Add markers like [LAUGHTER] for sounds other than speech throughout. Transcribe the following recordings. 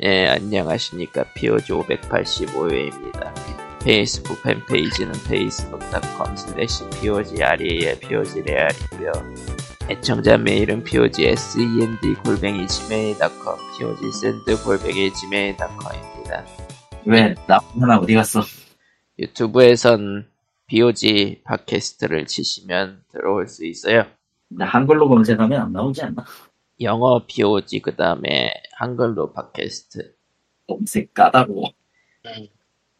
예, 안녕하십니까. POG 585회입니다. 페이스북 팬페이지는 facebook.com slash POGREAL POGREAL이고요. 애청자 메일은 POGSEND 골뱅이 gmail.com POGSEND 골뱅이 gmail.com입니다. 왜, 나 하나 어디 갔어? 유튜브에선 POG 팟캐스트를 치시면 들어올 수 있어요. 나 한글로 검색하면 안 나오지 않나? 영어 POG 그 다음에 한글로 팟캐스트 검색 까다로워.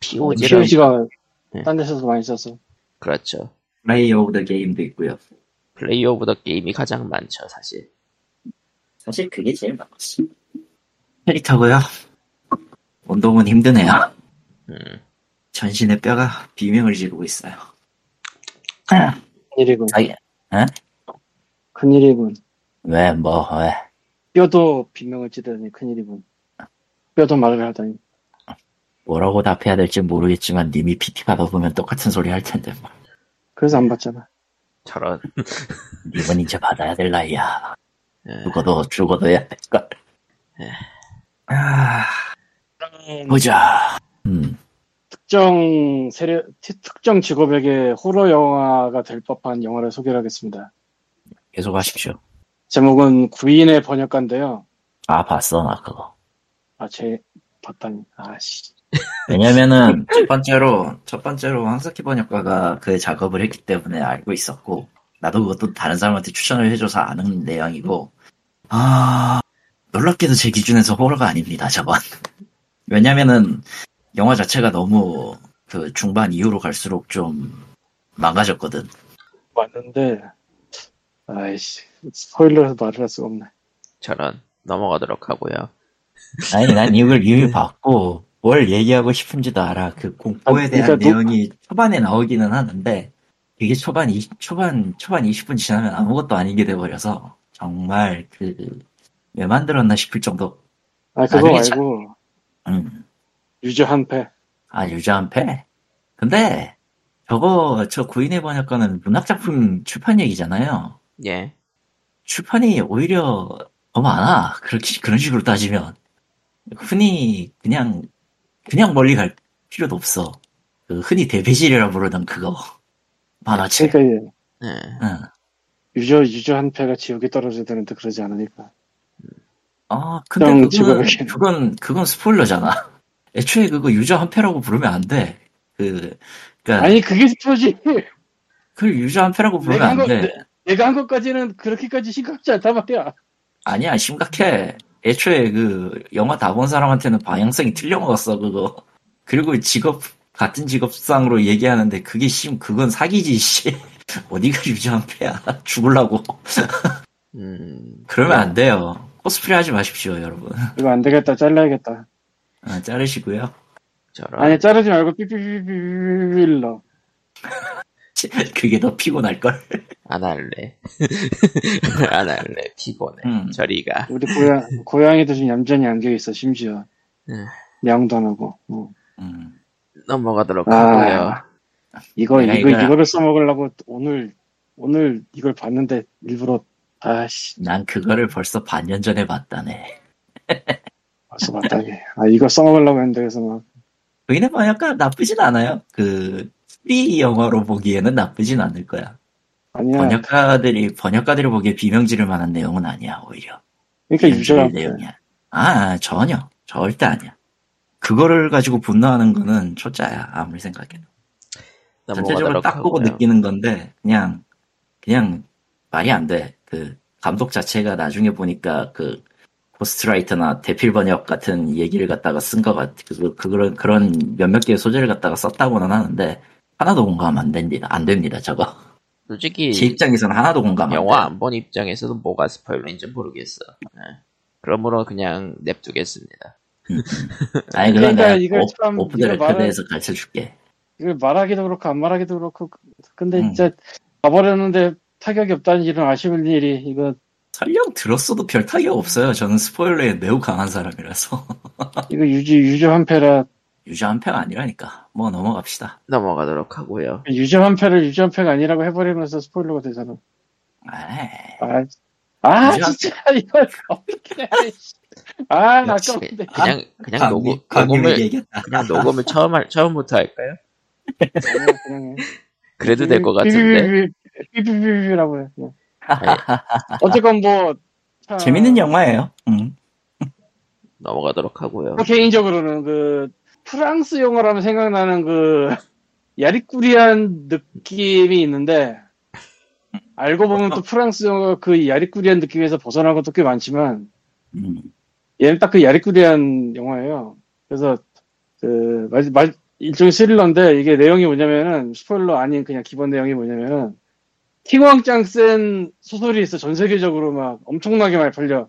POG를 POG가 네. 딴 데서도 많이 써서 그렇죠. play of the game도 있고요. play of the game이 가장 많죠 사실. 사실 그게 제일 많았어. 캐릭터고요. 운동은 힘드네요. 음, 전신의 뼈가 비명을 지르고 있어요. 큰일이군. 자기, 큰일이군. 왜, 뭐, 왜. 뼈도 비명을 지르더니 큰일이군. 뼈도 말을 하다니. 뭐라고 답해야 될지 모르겠지만 님이 PT 받아보면 똑같은 소리 할 텐데 뭐. 그래서 안 봤잖아. 저런. [LAUGHS] 님은 이제 받아야 될 나이야. 예, 죽어도 죽어도 해야 될걸. 예. 아, 보자. 음, 특정 세력, 티- 특정 직업에게 호러 영화가 될 법한 영화를 소개를 하겠습니다. 계속 하십시오. 제목은 구인의 번역가인데요. 아, 봤어, 나 그거. 아, 제, 봤다니. 아씨. 왜냐면은 첫 번째로 첫 번째로 황석희 번역가가 그 작업을 했기 때문에 알고 있었고 나도 그것도 다른 사람한테 추천을 해줘서 아는 내용이고 아 놀랍게도 제 기준에서 호러가 아닙니다 저건 [LAUGHS] 왜냐면은 영화 자체가 너무 그 중반 이후로 갈수록 좀 망가졌거든 봤는데, 아이씨. 스포일러에서 말을 할 수가 없네. 저런 넘어가도록 하고요. 아니 난 이걸 이미 [LAUGHS] 봤고 뭘 얘기하고 싶은지도 알아 그 공포에 아, 대한 그러니까 노- 내용이 초반에 나오기는 하는데 이게 초반 20, 초반 초반 20분 지나면 아무것도 아니게 돼버려서 정말 그 왜 만들었나 싶을 정도 아, 그거 나중에 자- 말고, 음. 유저 한 패. 아 유저 한 패 근데 저거 저 구인의 번역가는 문학 작품 출판 얘기잖아요 예. 출판이 오히려 더 많아 그렇게 그런 식으로 따지면 흔히 그냥 그냥 멀리 갈 필요도 없어 그 흔히 대배질이라 부르던 그거 만화책 그러니까 예. 응. 유저, 유저 한 패가 지옥에 떨어져야 되는데 그러지 않으니까. 아 근데 그건. 그건 그건 스포일러잖아 애초에 그거 유저 한 패라고 부르면 안 돼 그 그니까 아니, 그게 스포지. 그걸 유저 한 패라고 부르면 한 거, 안돼 내- 내가 한 것까지는 그렇게까지 심각지 않단 말이야. 아니야 심각해 애초에 그 영화 다 본 사람한테는 방향성이 틀려 먹었어 그거 그리고 직업 같은 직업상으로 얘기하는데 그게 심 그건 사기지 씨 [LAUGHS] 어디가 유저한패야 [LAUGHS] 죽을라고 음. 그러면 안 돼요 코스프레 하지 마십시오 여러분 이거 안 되겠다. 잘라야겠다. 아, 자르시고요 저런. 아니, 자르지 말고 삐삐삐삐삐삐삐러. [LAUGHS] 그게 더 피곤할걸 [LAUGHS] 안 할래. [LAUGHS] 안 할래. 피곤해. 음. 저리가. 우리 고양, 고양이도 좀 얌전히 안겨있어, 심지어. 음. 야옹도 안 하고. 어. 음. 넘어가도록 아. 하고요. 이거, 이거, 이거야. 이거를 써먹으려고 오늘, 오늘 이걸 봤는데 일부러, 아씨, 난 그거를 벌써 반년 전에 봤다네 벌써 봤다니. 아, 이거 써먹으려고 했는데, 그래서 막, 그이는 뭐 약간 나쁘진 않아요 그 프리 영화로 보기에는 나쁘진 않을 거야. 아니야. 번역가들이 번역가들이 보기에 비명지를 만한 내용은 아니야 오히려. 그러니까 유저가, 비명지를 내용이야. 아 전혀. 절대 아니야. 그거를 가지고 분노하는 거는 초짜야 아무리 생각해도. 전체적으로 딱 보고. 느끼는 건데 그냥 그냥 말이 안 돼. 그 감독 자체가 나중에 보니까 그 고스트라이터나 대필 번역 같은 얘기를 갖다가 쓴 것 같아 그, 그, 그런 그런 몇몇 개의 소재를 갖다가 썼다고는 하는데 하나도 공감 안 됩니다 안 됩니다 저거 솔직히 제 입장에서는 하나도 공감 안 영화 돼. 안본 입장에서도 뭐가 스포일러인지 모르겠어. 예. 그러므로 그냥 냅두겠습니다. 아니 그건 그러니까 이걸 오- 참 off the 이걸 말을- record에서 가르쳐 줄게 이걸 말하기도 그렇고, 안 말하기도 그렇고, 근데 음. 진짜, 가버렸는데 타격이 없다는 이런 아쉬운 일이, 이거, 설령 들었어도 별 타격 없어요 저는 스포일러에 매우 강한 사람이라서 이거 유저, 유저 한 패라, 유저 한 패가 아니라니까 뭐 넘어갑시다 넘어가도록 하고요. 유저 한 패를 유저 한 패가 아니라고 해버리면서 스포일러가 되잖아. 에이, 아, 아? 진짜 이걸 어떻게 해. 아 아까운데 그냥 그냥 광- 녹음 녹음을 얘기했다. 그냥 녹음을 처음 할 처음부터 할까요? 그냥 그냥 해. 그래도 될 것 같은데. 삐삐삐삐삐라고 해 그냥. 아니, 어쨌건 뭐 참, 재밌는 영화예요. 음. 넘어가도록 하고요. 뭐 개인적으로는 그 프랑스 영화라면 생각나는 그 야리꾸리한 느낌이 있는데 알고 보면 또 프랑스 영화 그 야리꾸리한 느낌에서 벗어난 것도 꽤 많지만 음. 얘는 딱 그 야리꾸리한 영화예요. 그래서 그 마- 마- 일종의 스릴러인데 이게 내용이 뭐냐면은 스포일러 아닌 그냥 기본 내용이 뭐냐면은 킹왕짱 센 소설이 있어 전 세계적으로 막 엄청나게 많이 팔려.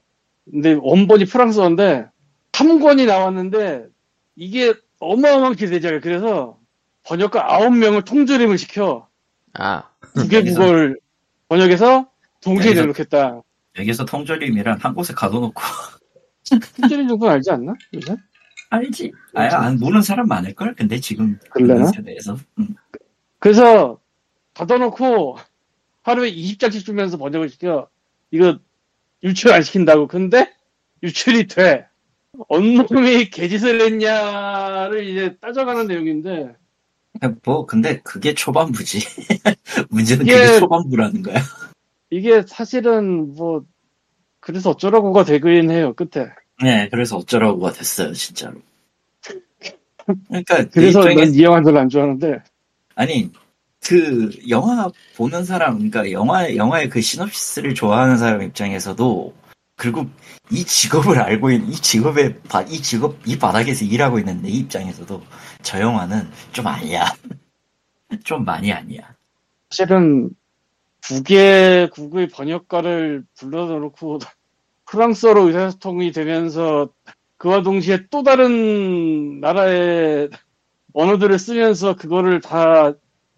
근데 원본이 프랑스어인데 3권이 나왔는데 이게 어마어마한 기대작이야. 그래서 번역가 9명을 통조림을 시켜 아, 여기서- 국어를 번역해서 동시에 여기서- 내놓겠다. 여기서 통조림이란 한 곳에 가둬놓고 통조림 정도는 알지 않나? 요새? 알지? 아야 안 모르는 사람 많을걸? 근데 지금 그러려나? 있는 세대에서 음. 그래서 닫아놓고 하루에 20장씩 주면서 번역을 시켜. 이거 유출 안 시킨다고. 근데 유출이 돼. 어느 놈이 [LAUGHS] 개짓을 했냐를 이제 따져가는 내용인데 뭐 근데 그게 초반부지. [LAUGHS] 문제는 이게- 그게 초반부라는 거야. 이게 사실은 뭐 그래서 어쩌라고가 되긴 해요. 끝에. 네, 그래서 어쩌라고가 됐어요, 진짜로. 그러니까 그 그래서 입장에 난이 영화 별로 안 좋아하는데 아니 그 영화 보는 사람, 그러니까 영화 영화의 그 시놉시스를 좋아하는 사람 입장에서도 그리고 이 직업을 알고 있는 이 직업의 바- 이 직업 이 바닥에서 일하고 있는 내 입장에서도 저 영화는 좀 아니야. [LAUGHS] 좀 많이 아니야. 사실은 국외 국의 번역가를 불러다 놓고 [LAUGHS] 프랑스어로 의사소통이 되면서 그와 동시에 또 다른 나라의 언어들을 쓰면서 그거를 다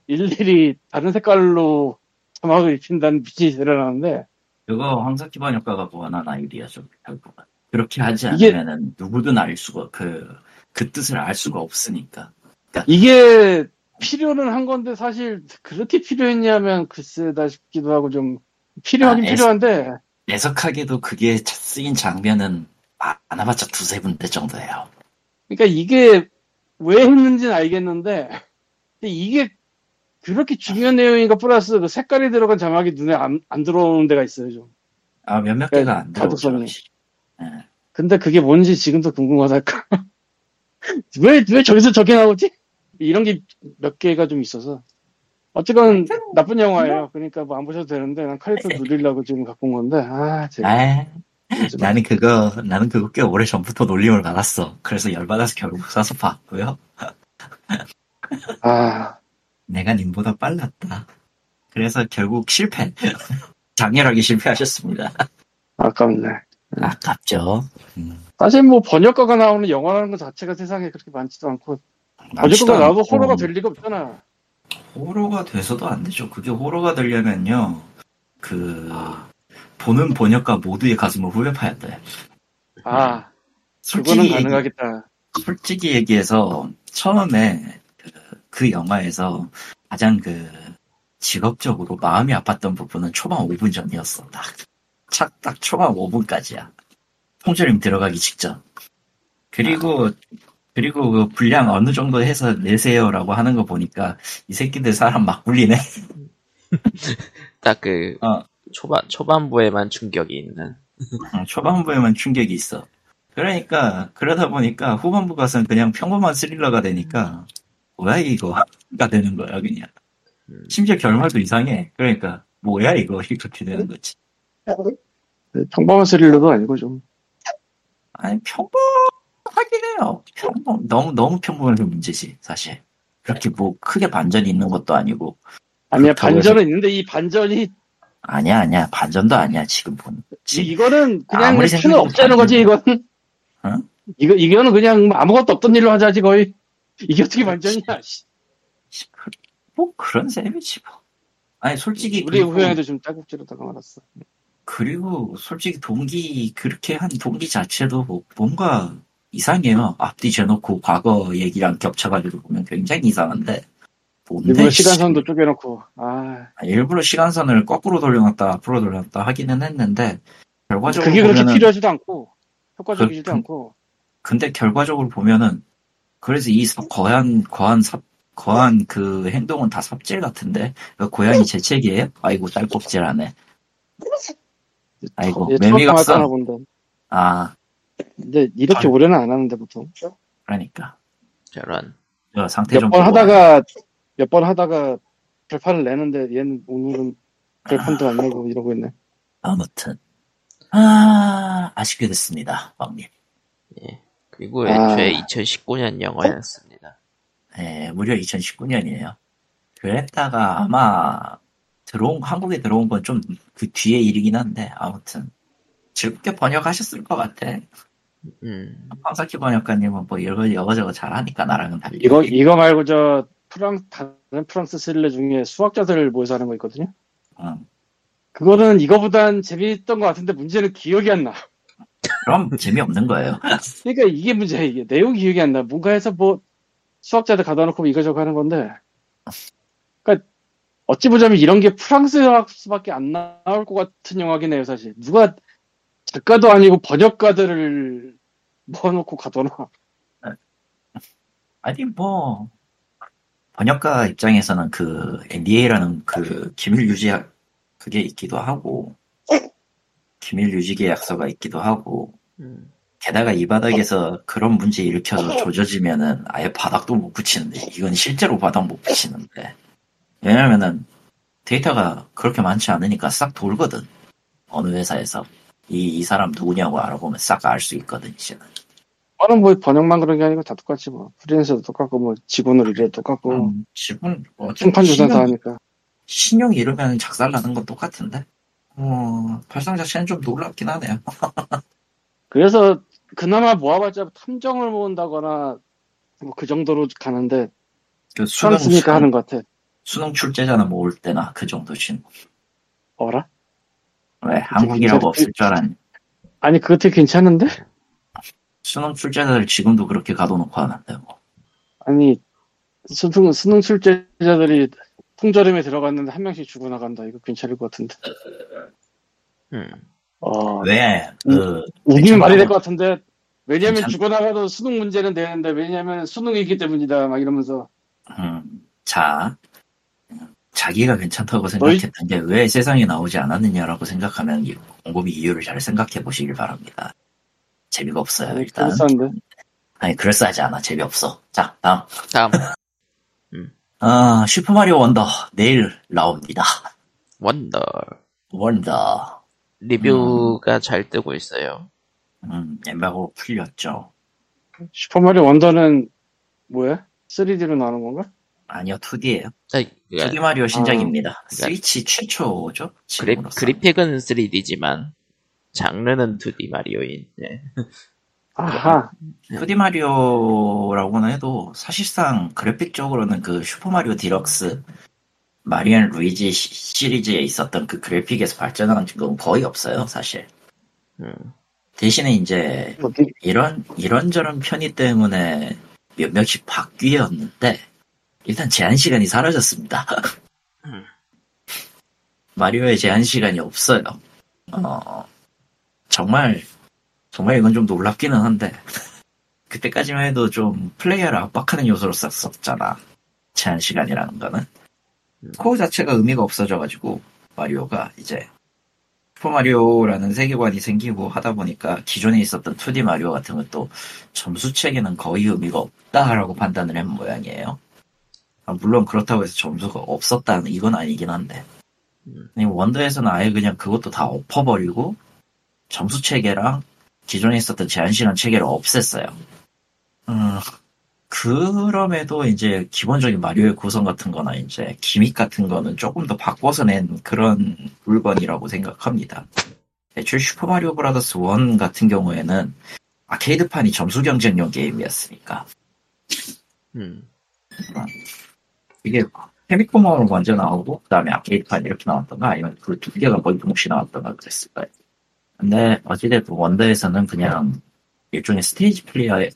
일일이 다른 색깔로 자막을 입힌다는 빛이 드러나는데 그거 황석기 번역가가 원한 아이디어죠, 결국은. 그렇게 하지 않으면은 누구든 알 수가 그그 뜻을 알 수가 없으니까. 이게 필요는 한 건데 사실 그렇게 필요했냐면 글쎄다 싶기도 하고 좀 필요하긴 아, 에스- 필요한데 애석하게도 그게 쓰인 장면은 아- 많아봤자 두세 군데 정도예요. 그러니까 이게 왜 했는지는 알겠는데 근데 이게 그렇게 중요한 내용인가 플러스 그 색깔이 들어간 자막이 눈에 안, 안 들어오는 데가 있어요 좀 아, 몇몇 네, 개가 안 들어오죠. 예. 근데 그게 뭔지 지금도 궁금하달까 [LAUGHS] 왜, 왜 저기서 저게 나오지? 이런 게 몇 개가 좀 있어서 어쨌건 나쁜 영화예요 그러니까 뭐 안 보셔도 되는데 난 칼리토 누리려고 지금 갖고 온 건데 아 제가 아, 나는 그거, 나는 그거 꽤 오래 전부터 놀림을 받았어. 그래서 열받아서 결국 사서 봤고요. 아 내가 님보다 빨랐다. 그래서 결국 실패. [LAUGHS] 장렬하게 실패하셨습니다. 아깝네 아깝죠. 음, 사실 뭐 번역가가 나오는 영화라는 것 자체가 세상에 그렇게 많지도 않고 번역가가 나와도 호러가 될 리가 없잖아 호러가 돼서도 안 되죠. 그게 호러가 되려면요. 그, 보는 번역가 모두의 가슴을 후벼 파야 돼. 아 솔직히 그거는 가능하겠다 솔직히 얘기해서 처음에 그, 그 영화에서 가장 그 직업적으로 마음이 아팠던 부분은 초반 5분 전이었어. 딱, 착, 딱 초반 5분까지야. 통조림 들어가기 직전. 그리고 그리고 그 분량 어느 정도 해서 내세요라고 하는 거 보니까 이 새끼들 사람 막 굴리네. [LAUGHS] 딱 그 어. 초반 초반부에만 충격이 있는. 어, 초반부에만 충격이 있어. 그러니까 그러다 보니까 후반부 가서는 그냥 평범한 스릴러가 되니까 뭐야 이거가 되는 거야 그냥. 음. 심지어 결말도 이상해. 그러니까 뭐야 이거 이렇게 되는 거지. 평범한 스릴러도 아니고 좀 아니 평범하긴 해요. 평범 너무 너무 평범해서 문제지 사실. 그렇게 뭐 크게 반전이 있는 것도 아니고 아니야 반전은 있는데 이 반전이 아니야 아니야 반전도 아니야 지금 이, 거지. 이거는 그냥 필요 생각해도 없자는 거지 이건 어? 이거 이거는 그냥 뭐 아무것도 없던 일로 하자지 거의 이게 어떻게 반전이야 씨. 뭐 그런 셈이지 뭐. 아니 솔직히 우리 후배한테 좀 딸꾹질하다가 말았어 그리고 솔직히 동기 그렇게 한 동기 자체도 뭐 뭔가 이상해요. 앞뒤 재놓고 과거 얘기랑 겹쳐가지고 보면 굉장히 이상한데 뭔데? 일부러 씨. 시간선도 쪼개놓고 아 아, 일부러 시간선을 거꾸로 돌려놨다 앞으로 돌려놨다 하기는 했는데 결과적으로 그게 그렇게 보면은 필요하지도 않고 효과적이지도 그- 않고 근데 결과적으로 보면은 그래서 이 삽- 거한 거한 삽 거한 그 행동은 다 삽질 같은데 그 고양이 재채기예요? 아이고 딸꾹질하네. 아이고 예. 본다. 아 근데 이렇게 아. 오래는 안 하는데 보통 그러니까 저런. 저 상태 몇좀번 하다가 몇 번 하다가 결판을 내는데 얘는 오늘은 결판도 안 내고 이러고 있네. 아무튼 아 아쉽게 됐습니다, 왕님. 예. 그리고 아. 애초에 2019년 영화였습니다. 예, 무려 2019년이에요. 그랬다가 아마 들어온 한국에 들어온 건 좀 그 뒤에 일이긴 한데 아무튼 즐겁게 번역하셨을 것 같아. 음. 황사키 번역가님은 뭐 이거 여거저거 잘하니까 나랑은 달리. 이거 이거 말고 저 프랑스 다른 프랑스 스릴러 중에 수학자들 모여서 하는 거 있거든요. 응. 그거는 이거보단 재미있던 것 같은데 문제는 기억이 안 나. 그럼 재미없는 거예요. 그러니까 이게 문제야 이게 내용 기억이 안 나. 뭔가 해서 뭐 수학자들 가다 놓고 뭐 이거저거 하는 건데. 그러니까 어찌 보자면 이런 게 프랑스 영화밖에 안 나올 것 같은 영화긴 해요 사실. 누가 작가도 아니고 번역가들을 모아놓고 가둬놔. 아니 뭐 번역가 입장에서는 그 NDA라는 그 기밀 유지 그게 있기도 하고 기밀 유지 계 약서가 있기도 하고 음. 게다가 이 바닥에서 그런 문제 일으켜서 조져지면은 아예 바닥도 못 붙이는데 이건 실제로 바닥 못 붙이는데. 왜냐면은 데이터가 그렇게 많지 않으니까 싹 돌거든. 어느 회사에서. 이, 이 사람 누구냐고 알아보면 싹 알 수 있거든 이제는. 저는 뭐 번역만 그런 게 아니고 다 똑같지 뭐. 프리랜서도 똑같고 뭐 직원으로 일해 똑같고. 음, 지분 어차피 심판 조사 다 하니까. 신용 잃으면 작살나는 건 똑같은데 어 발상 자체는 좀 놀랍긴 하네요 [LAUGHS] 그래서 그나마 모아봤자 탐정을 모은다거나 뭐 그 정도로 가는데 그 수능, 수능, 하는 것 같아. 수능 출제자나 모을 때나 그 정도신 어라? 왜 한국이라고 없을 줄 알았니 아니 되게 괜찮은데? 수능 출제자들 지금도 그렇게 가둬놓고 하는데 뭐 아니 수능 수능 출제자들이 통저름에 들어갔는데 한 명씩 죽어나간다. 이거 괜찮을 것 같은데. 음. 어, 왜, 그, 우기면 말이 될 것 같은데. 왜냐면 괜찮- 죽어나가도 수능 문제는 되는데 왜냐면 수능이기 때문이다. 막 이러면서 음, 자, 자기가 괜찮다고 생각했던 게 왜 세상에 나오지 않았느냐라고 생각하면 이 곰곰이 이유를 잘 생각해 보시길 바랍니다. 재미가 없어요, 일단. 그랬었는데. 아니, 그럴싸하지 않아. 재미없어. 자, 다음. 다음 아, 슈퍼마리오 원더. 내일 나옵니다. 원더 원더. 리뷰가 잘 뜨고 있어요. 음, 엠바고 풀렸죠. 슈퍼마리오 원더는 뭐야? 3D로 나오는 건가? 아니요, 2D예요. 아, 2D 그러니까 마리오 신작입니다. 그러니까- 스위치 최초죠? 그래. 그래픽은 3D지만 장르는 2D 마리오인. 예. 아하. 2D 마리오라고는 해도 사실상 그래픽적으로는 그 슈퍼마리오 디럭스 마리안 루이지 시- 시리즈에 있었던 그 그래픽에서 발전한 건 거의 없어요, 사실. 음. 대신에 이제? 이런 이런저런 편의 때문에 몇 명씩 바뀌었는데 일단 제한 시간이 사라졌습니다. 음. [LAUGHS] 마리오의 제한 시간이 없어요. 어, 정말 정말 이건 좀 놀랍기는 한데 [LAUGHS] 그때까지만 해도 좀 플레이어를 압박하는 요소로 썼었잖아. 제한 시간이라는 거는 음. 코어 자체가 의미가 없어져가지고 마리오가 이제 슈퍼마리오라는 세계관이 생기고 하다 보니까 기존에 있었던 2D 마리오 같은 것도 점수 체계는 거의 의미가 없다라고 판단을 한 모양이에요. 아, 물론 그렇다고 해서 점수가 없었다는 이건 아니긴 한데 음. 원더에서는 아예 그냥 그것도 다 엎어버리고 점수 체계랑 기존에 있었던 제한시간 체계를 없앴어요. 음, 그럼에도 이제 기본적인 마리오의 구성 같은 거나 이제 기믹 같은 거는 조금 더 바꿔서 낸 그런 물건이라고 생각합니다. 애초에 슈퍼마리오 브라더스 1 같은 경우에는 아케이드판이 점수 경쟁용 게임이었으니까 음. 이게 패미콤으로 먼저 나오고 그 다음에 아케이드판 이렇게 나왔던가 아니면 그 두 개가 거의 동시에 나왔던가 그랬을 거예요. 근데 어찌됐든 원더에서는 그냥 일종의 스테이지 플레이어,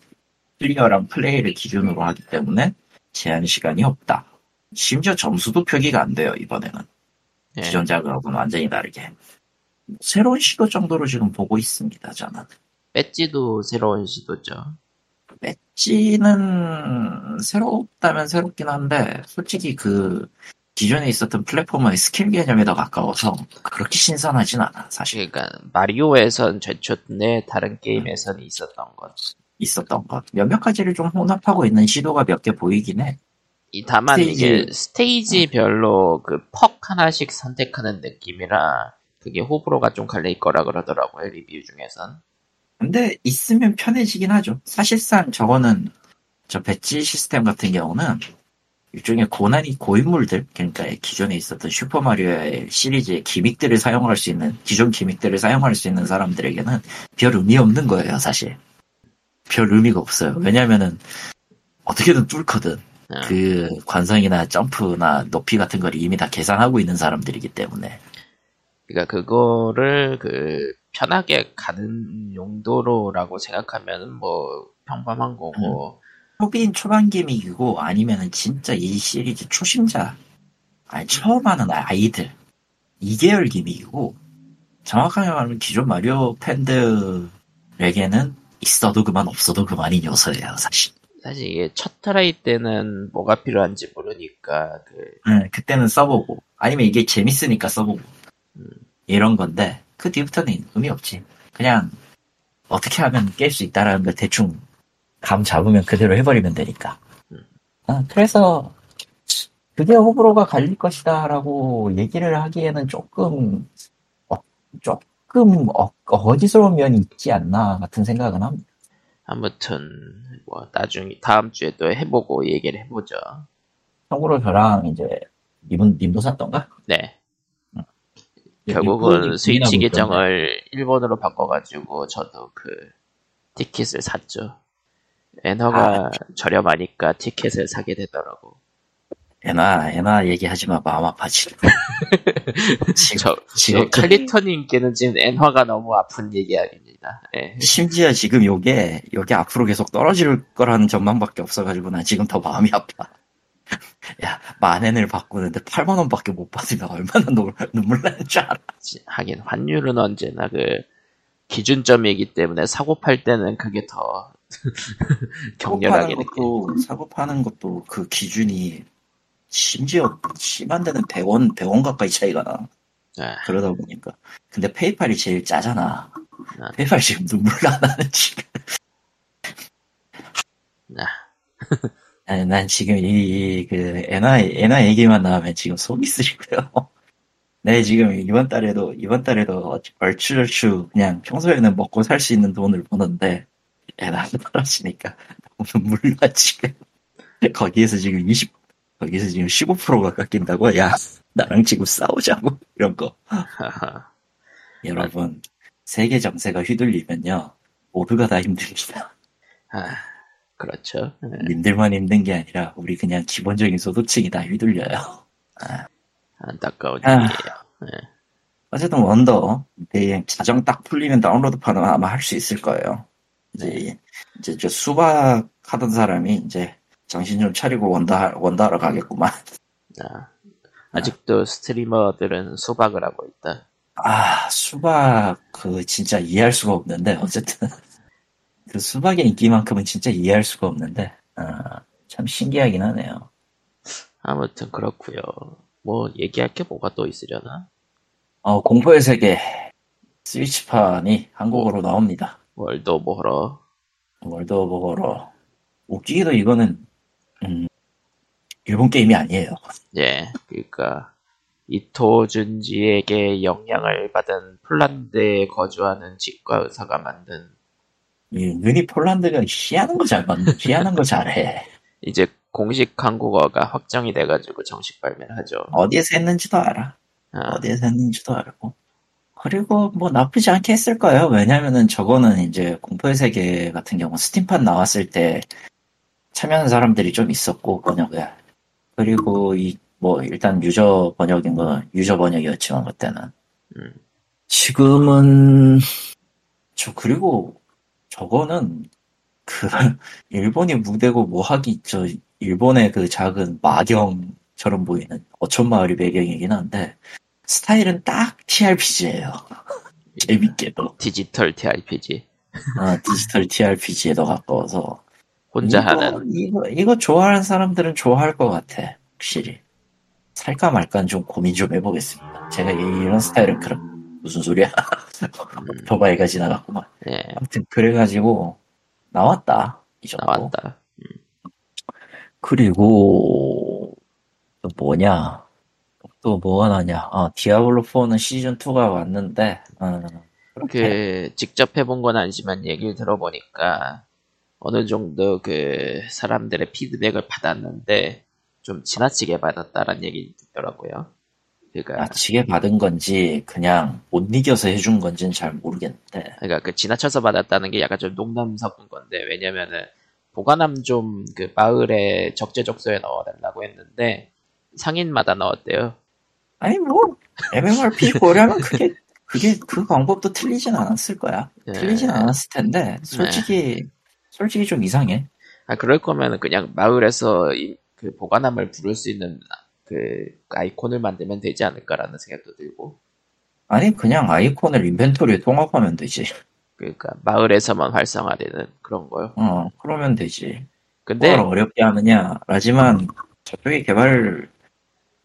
플레이어랑 플레이를 기준으로 하기 때문에 제한 시간이 없다. 심지어 점수도 표기가 안 돼요, 이번에는. 예. 기존 작업은 완전히 다르게. 새로운 시도 정도로 지금 보고 있습니다, 저는. 배지도 새로운 시도죠. 배지는 새롭다면 새롭긴 한데, 솔직히 그, 기존에 있었던 플랫포머의 스킬 개념에 더 가까워서 그렇게 신선하진 않아, 사실. 그러니까 마리오에선 최초인데 다른 게임에서는 있었던 것. 있었던 것. 몇몇 가지를 좀 혼합하고 있는 시도가 몇 개 보이긴 해. 이 다만 스테이지. 이게 스테이지별로 그 퍽 하나씩 선택하는 느낌이라 그게 호불호가 좀 갈릴 거라 그러더라고요 리뷰 중에선. 근데 있으면 편해지긴 하죠. 사실상 저거는 저 배지 시스템 같은 경우는 일종의 고난이 고인물들, 그러니까 기존에 있었던 슈퍼마리오의 시리즈의 기믹들을 사용할 수 있는, 기존 기믹들을 사용할 수 있는 사람들에게는 별 의미 없는 거예요, 사실. 별 의미가 없어요. 왜냐면은, 어떻게든 뚫거든. 어. 그 관성이나 점프나 높이 같은 걸 이미 다 계산하고 있는 사람들이기 때문에. 그러니까 그거를 그 편하게 가는 용도로라고 생각하면 뭐 평범한 거고 초비인 초반 기믹이고 아니면은 진짜 이 시리즈 초심자 아니 처음 하는 아이들. 2계열 기믹이고 정확하게 말하면 기존 마리오 팬들에게는 있어도 그만 없어도 그만인 요소예요 사실. 사실 이게 첫 try 때는 뭐가 필요한지 모르니까 그 네, 그때는 써보고. 아니면 이게 재밌으니까 써보고. 음. 이런 건데 그 뒤부터는 의미 없지. 그냥 어떻게 하면 깰 수 있다라는 걸 대충 감 잡으면 그대로 해버리면 되니까 음. 아, 그래서 그게 호불호가 갈릴 것이다라고 얘기를 하기에는 조금 어, 조금 어, 어지스러운 면이 있지 않나 같은 생각은 합니다. 아무튼 뭐 나중에 다음 주에 또 해보고 얘기를 해보죠. 참고로 저랑 이제 이분 님도 샀던가? 네. 음. 결국은 스위치 계정을 일본으로 바꿔가지고 저도 그 티켓을 샀죠. 엔화가 아. 저렴하니까 티켓을 사게 되더라고. 애나 애나 얘기하지 마 마음 아파지. [LAUGHS] 지금 저, 지금 저 칼리터님께는 지금 엔화가 너무 아픈 얘기입니다. 예. 심지어 지금 요게 요게 앞으로 계속 떨어질 거라는 전망밖에 없어가지고 난 지금 더 마음이 아파. [LAUGHS] 야 만엔을 바꾸는데 8만 원 밖에 못 받으면 얼마나 노- 눈물 나는 줄 알아. 하긴 환율은 언제나 그 기준점이기 때문에 사고 팔 때는 그게 더 격렬하게. 것도 사고 파는 것도 그 기준이 심지어 심한 데는 100원 100원 가까이 차이가 나. 아, 그러다 보니까 근데 페이팔이 제일 짜잖아. 아. 페이팔 지금 눈물 나 나는 지금. 아. 아니, [LAUGHS] 난 지금 이, 그, 에나, 에나 얘기만 나오면 지금 속이 쓰리고요. [LAUGHS] 네, 지금 이번 달에도, 이번 달에도 얼추얼추 그냥 평소에는 먹고 살 수 있는 돈을 버는데, 에나가 떨어지니까 나, 지금. 거기에서 지금 20, 거기에서 지금 15%가 깎인다고? 야, 나랑 지금 싸우자고. 이런 거. 여러분, 세계 정세가 휘둘리면요, 모두가 다 힘듭니다. 아, 그렇죠. 예. 님들만 힘든 게 아니라, 우리 그냥 기본적인 소득층이 다 휘둘려요. 안타까운 아. 일이에요. 어쨌든 원더 네, 자정 딱 풀리면 다운로드판은 아마 할 수 있을 거예요. 이제 이제 저 수박 하던 사람이 이제 정신 좀 차리고 원더 하러 가겠구만. 아, 아직도 스트리머들은 수박을 하고 있다. 아 수박 그 진짜 이해할 수가 없는데 어쨌든 [LAUGHS] 그 수박의 인기만큼은 진짜 이해할 수가 없는데 아, 참 신기하긴 하네요. 아무튼 그렇고요. 뭐 얘기할 게 뭐가 또 있으려나? 어 공포의 세계 스위치판이 한국어로 나옵니다. World of Horror. World of Horror 웃기게도 이거는 음, 일본 게임이 아니에요. 예, 그러니까 이토 준지에게 영향을 받은 폴란드에 거주하는 치과 의사가 만든 이 눈이 폴란드가 희한한 거 잘 만든 희한한 거 잘해. [LAUGHS] 이제 공식 한국어가 확정이 돼가지고 정식 발매를 하죠. 어디에서 했는지도 알아. 아, 어디에서 했는지도 알고. 그리고 뭐 나쁘지 않게 했을 거예요. 왜냐면은 저거는 이제 공포의 세계 같은 경우 스팀판 나왔을 때 참여하는 사람들이 좀 있었고 번역에. 그리고 이 뭐 일단 유저 번역인 거 유저 번역이었지만 그때는. 음. 지금은 저 그리고 저거는 그 [LAUGHS] 일본이 무대고 뭐 하기 저 일본의 그 작은 마경 마을처럼 보이는 어촌 마을이 배경이긴 한데 스타일은 딱 TRPG예요. 재밌게도 디지털 TRPG 어, 디지털 TRPG에 더 가까워서 혼자 이거, 하는 이거 이거 좋아하는 사람들은 좋아할 것 같아 확실히 살까 말까 좀 고민 좀 해보겠습니다. 제가 이- 이런 스타일은 그럼 무슨 소리야? [LAUGHS] 오토바이가 지나갔구만. 예 아무튼 그래가지고 나왔다 이 정도. 나왔다. 그리고 또 뭐냐? 또 뭐가 나냐? 아 디아블로 4는 시즌 2가 왔는데 어, 그렇게 그 직접 해본 건 아니지만 얘기를 들어보니까 어느 정도 그 사람들의 피드백을 받았는데 좀 지나치게 받았다라는 얘기 듣더라고요. 그러니까 나치게 받은 건지 그냥 못 이겨서 해준 건지는 잘 모르겠는데 그러니까 그 지나쳐서 받았다는 게 약간 좀 농담 섞은 건데 왜냐면은 보관함 좀 그 마을에 적재적소에 넣어달라고 했는데 상인마다 넣었대요. 아니 뭐 MMORPG [LAUGHS] 고려하면 그게 그게 그 방법도 틀리진 않았을 거야. 예. 틀리진 않았을 텐데 솔직히 솔직히 좀 이상해. 아 그럴 거면은 그냥 마을에서 이, 그 보관함을 부를 수 있는 그 아이콘을 만들면 되지 않을까라는 생각도 들고 아니 그냥 아이콘을 인벤토리에 통합하면 되지. 그러니까 마을에서만 활성화되는 그런 거요. 어 그러면 되지. 근데 어렵게 하느냐. 라지만 저쪽에 개발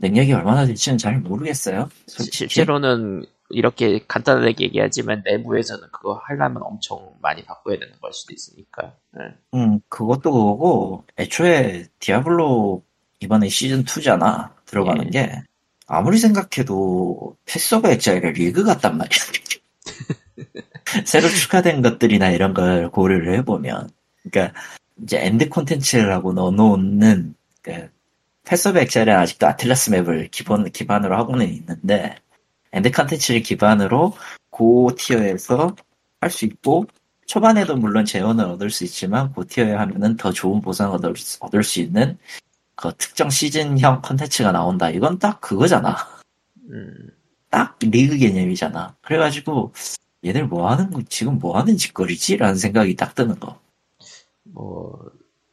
능력이 얼마나 될지는 잘 모르겠어요. 시- 솔직히. 실제로는 이렇게 간단하게 얘기하지만 내부에서는 그거 하려면 엄청 많이 바꿔야 되는 걸 수도 있으니까. 예. 음, 그것도 그거고, 애초에 디아블로 이번에 시즌 2잖아. 들어가는 예. 게. 아무리 생각해도 패스 오브 엑자일의 리그 같단 말이야. [LAUGHS] 새로 추가된 것들이나 이런 걸 고려를 해보면. 그러니까, 이제 end 콘텐츠라고 넣어놓는, 그, 패스 오브 엑자일은 아직도 아틀라스 맵을 기본, 기반으로 하고는 있는데, end 콘텐츠를 기반으로 고 tier에서 할 수 있고, 초반에도 물론 재원을 얻을 수 있지만 고 tier에 하면은 더 좋은 보상을 얻을 수, 얻을 수 있는 그 특정 시즌형 컨텐츠가 나온다. 이건 딱 그거잖아. 음, 딱 리그 개념이잖아. 그래가지고 얘들 뭐 하는 거 지금 뭐 하는 짓거리지? 라는 생각이 딱 드는 거. 뭐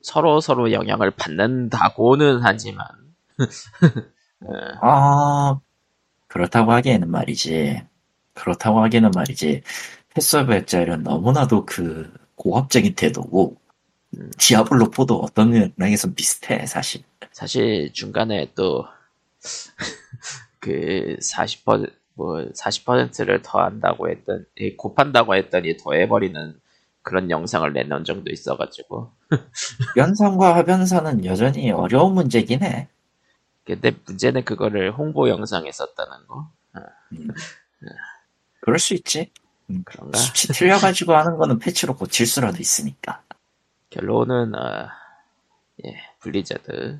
서로 서로 영향을 받는다고는 하지만 [LAUGHS] 예, 아 그렇다고 하기에는 말이지. 그렇다고 하기에는 말이지. 패스 오브 엑자일은 너무나도 그 고압적인 태도고 음. 디아블로 4도 어떤 면에서 비슷해 사실. 사실 중간에 또 [LAUGHS] 그 40%, 뭐 40%를 더한다고 했던, 이 곱한다고 했더니 더해버리는 그런 영상을 내놓은 적도 있어가지고. [LAUGHS] 변산과 하변산은 여전히 어려운 문제긴 해. 근데 문제는 그거를 홍보 영상에 썼다는 거. 그럴 수 있지. 그런가? 수치 틀려가지고 하는 거는 패치로 고칠 수라도 있으니까. 결론은, 어, 예, 블리자드.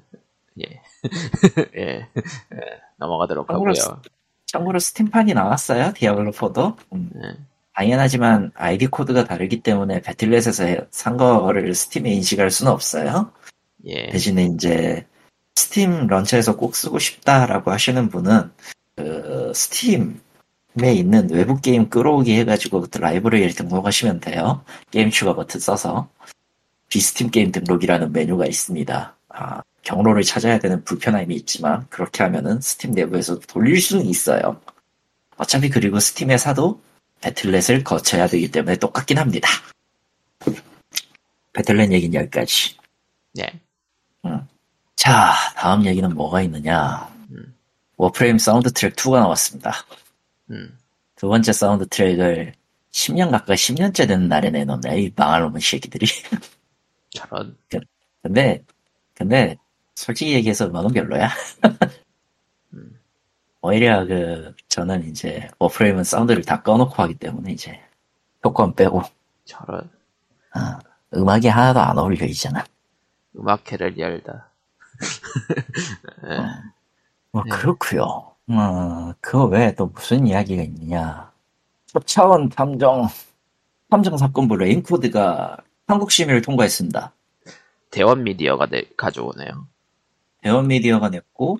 예. [LAUGHS] 예, 예, 넘어가도록 참고로 하고요. 참고로 스팀판이 나왔어요. 디아블로 4도. 음, 예. 당연하지만 아이디 코드가 다르기 때문에 배틀넷에서 산 거를 스팀에 인식할 수는 없어요. 예. 대신에 이제 스팀 launcher에서 꼭 쓰고 싶다라고 하시는 분은 그 스팀에 있는 외부 게임 끌어오기 해가지고 그 라이브러리를 등록하시면 돼요. 게임 추가 버튼 써서 비스팀 게임 등록이라는 메뉴가 있습니다. 아, 경로를 찾아야 되는 불편함이 있지만 그렇게 하면은 스팀 내부에서 돌릴 수는 있어요. 어차피 그리고 스팀에 사도 배틀넷을 거쳐야 되기 때문에 똑같긴 합니다. 배틀넷 얘기는 여기까지. 예. 자, 다음 얘기는 뭐가 있느냐. 음. 워프레임 사운드 트랙 2가 나왔습니다. 음. 두 번째 사운드 트랙을 10년 가까이 10년째 되는 날에 내놓네. 이 망할 놈의 새끼들이. 저런. [LAUGHS] 근데, 근데, 솔직히 얘기해서 음악은 별로야. [LAUGHS] 음. 오히려 그, 저는 이제, 워프레임은 사운드를 다 꺼놓고 하기 때문에 이제, 효과음 빼고, 저런. 아, 음악이 하나도 안 어울려 있잖아. 음악회를 열다. 예. 뭐, 네. 그렇구요 어, 그 외에 또 무슨 이야기가 있느냐. 차원 탐정, 탐정 사건부 레인코드가 한국 심의를 통과했습니다. 대원 미디어가 내- 가져오네요. 대원 미디어가 냈고,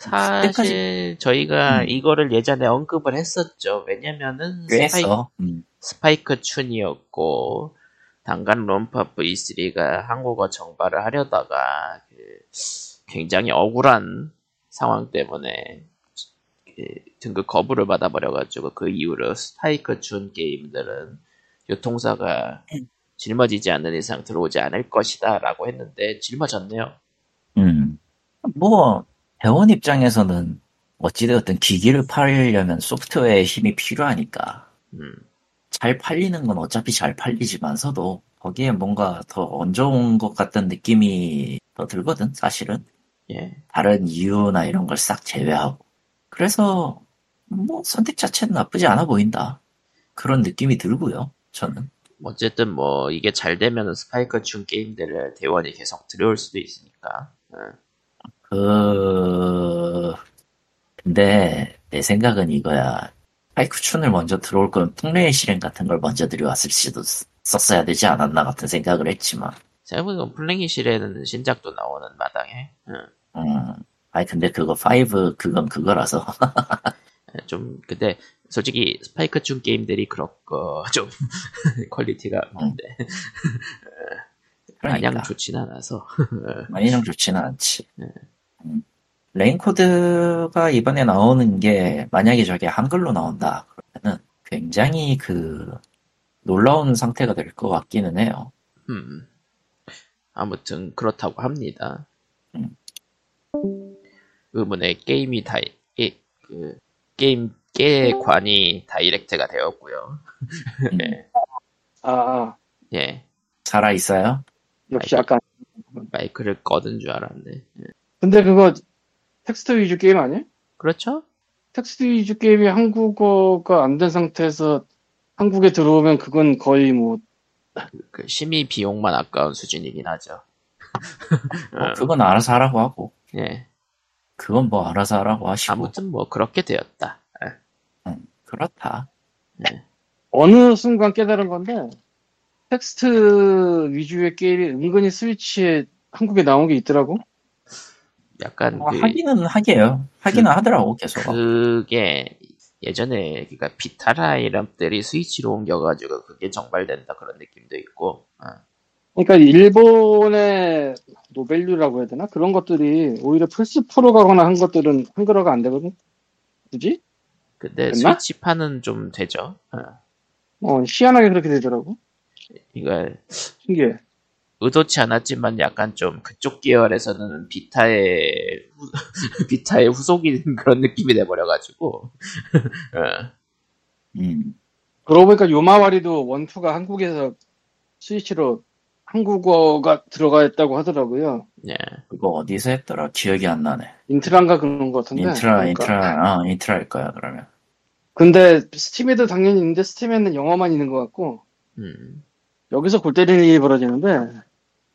사실 저희가 음. 이거를 예전에 언급을 했었죠. 왜냐면은 꽤 스파이, 했어. 음, 스파이크 춘이었고 단간론파 V3가 한국어 정발을 하려다가 그 굉장히 억울한 상황 때문에 그 등급 거부를 받아버려가지고 그 이후로 스파이크 준 게임들은 유통사가 짊어지지 않는 이상 들어오지 않을 것이다라고 했는데 짊어졌네요. 음. 뭐, 회원 입장에서는 어찌되었든 기기를 팔려면 소프트웨어의 힘이 필요하니까. 음, 잘 팔리는 건 어차피 잘 팔리지만서도 거기에 뭔가 더 얹어온 것 같은 느낌이 더 들거든, 사실은. 예. 다른 이유나 이런 걸 싹 제외하고. 그래서, 뭐, 선택 자체는 나쁘지 않아 보인다. 그런 느낌이 들고요, 저는. 어쨌든 뭐 이게 잘 되면 스파이크 준 게임들을 대원이 계속 들여올 수도 있으니까. 어, 그, 근데, 내 생각은 이거야. 파이크춘을 먼저 들어올 거면 풍레의 실행 같은 걸 먼저 들여왔을 수도 썼어야 되지 않았나 같은 생각을 했지만, 생각해보면 플랭이 실에는 신작도 나오는 마당에 어, 음, 아니, 근데 그거 5, 그건 그거라서. [LAUGHS] 좀 근데 솔직히 스파이크 준 게임들이 그렇고 [LAUGHS] 좀 퀄리티가 없는데 마냥 그러니까. 좋진 않아서 [LAUGHS] 좀 좋지는 않지. 네. 음. 레인코드가 이번에 나오는 게 만약에 저게 한글로 나온다 그러면은 굉장히 그 놀라운 상태가 될 것 같기는 해요. 음. 아무튼 그렇다고 합니다. 음. 의문의 게임이 다이 게, 그 게임 깨관이 다이렉트가 되었고요. 음. 네. [LAUGHS] 아, 아, 예. 살아 있어요? 역시. 아까. 마이크를 꺼든 줄 알았네. 예. 근데 그거 텍스트 위주 게임 아니야? 그렇죠? 텍스트 위주 게임이 한국어가 안 된 상태에서 한국에 들어오면 그건 거의 뭐, 그 심의 비용만 아까운 수준이긴 하죠. [LAUGHS] 뭐 그건 알아서 하라고 하고 예. 그건 뭐 알아서 하라고 하시고 아무튼 뭐 그렇게 되었다. 예. 음, 그렇다. 어느 순간 깨달은 건데, 텍스트 위주의 게임이 은근히 스위치에 한국에 나온 게 있더라고? 약간 아, 그, 하기는 하게요. 하기는 하더라고 계속. 그게 예전에 그러니까 비타 이름들이 스위치로 옮겨가지고 그게 정발된다 그런 느낌도 있고. 어. 그러니까 일본의 노벨류라고 해야 되나? 그런 것들이 오히려 플스 프로 가거나 한 것들은 한글화가 안 되거든? 굳이? 근데 됐나? 스위치판은 좀 되죠. 어. 어, 희한하게 그렇게 되더라고. 이거 신기해. 의도치 않았지만 약간 좀 그쪽 계열에서는 비타의 후, [LAUGHS] 비타의 후속인 그런 느낌이 돼버려가지고. [LAUGHS] 어. 음, 그러고 보니까 요마와리도 one two가 한국에서 스위치로 한국어가 들어가 있다고 하더라고요. 예. 그거 어디서 했더라? 기억이 안 나네. 인트라인가 그런 것 같은데. 인트라, 그러니까. 인트라, 어, 인트라일 거야 그러면. 근데 스팀에도 당연히 있는데 스팀에는 영어만 있는 것 같고 음. 여기서 골 때리는 일이 벌어지는데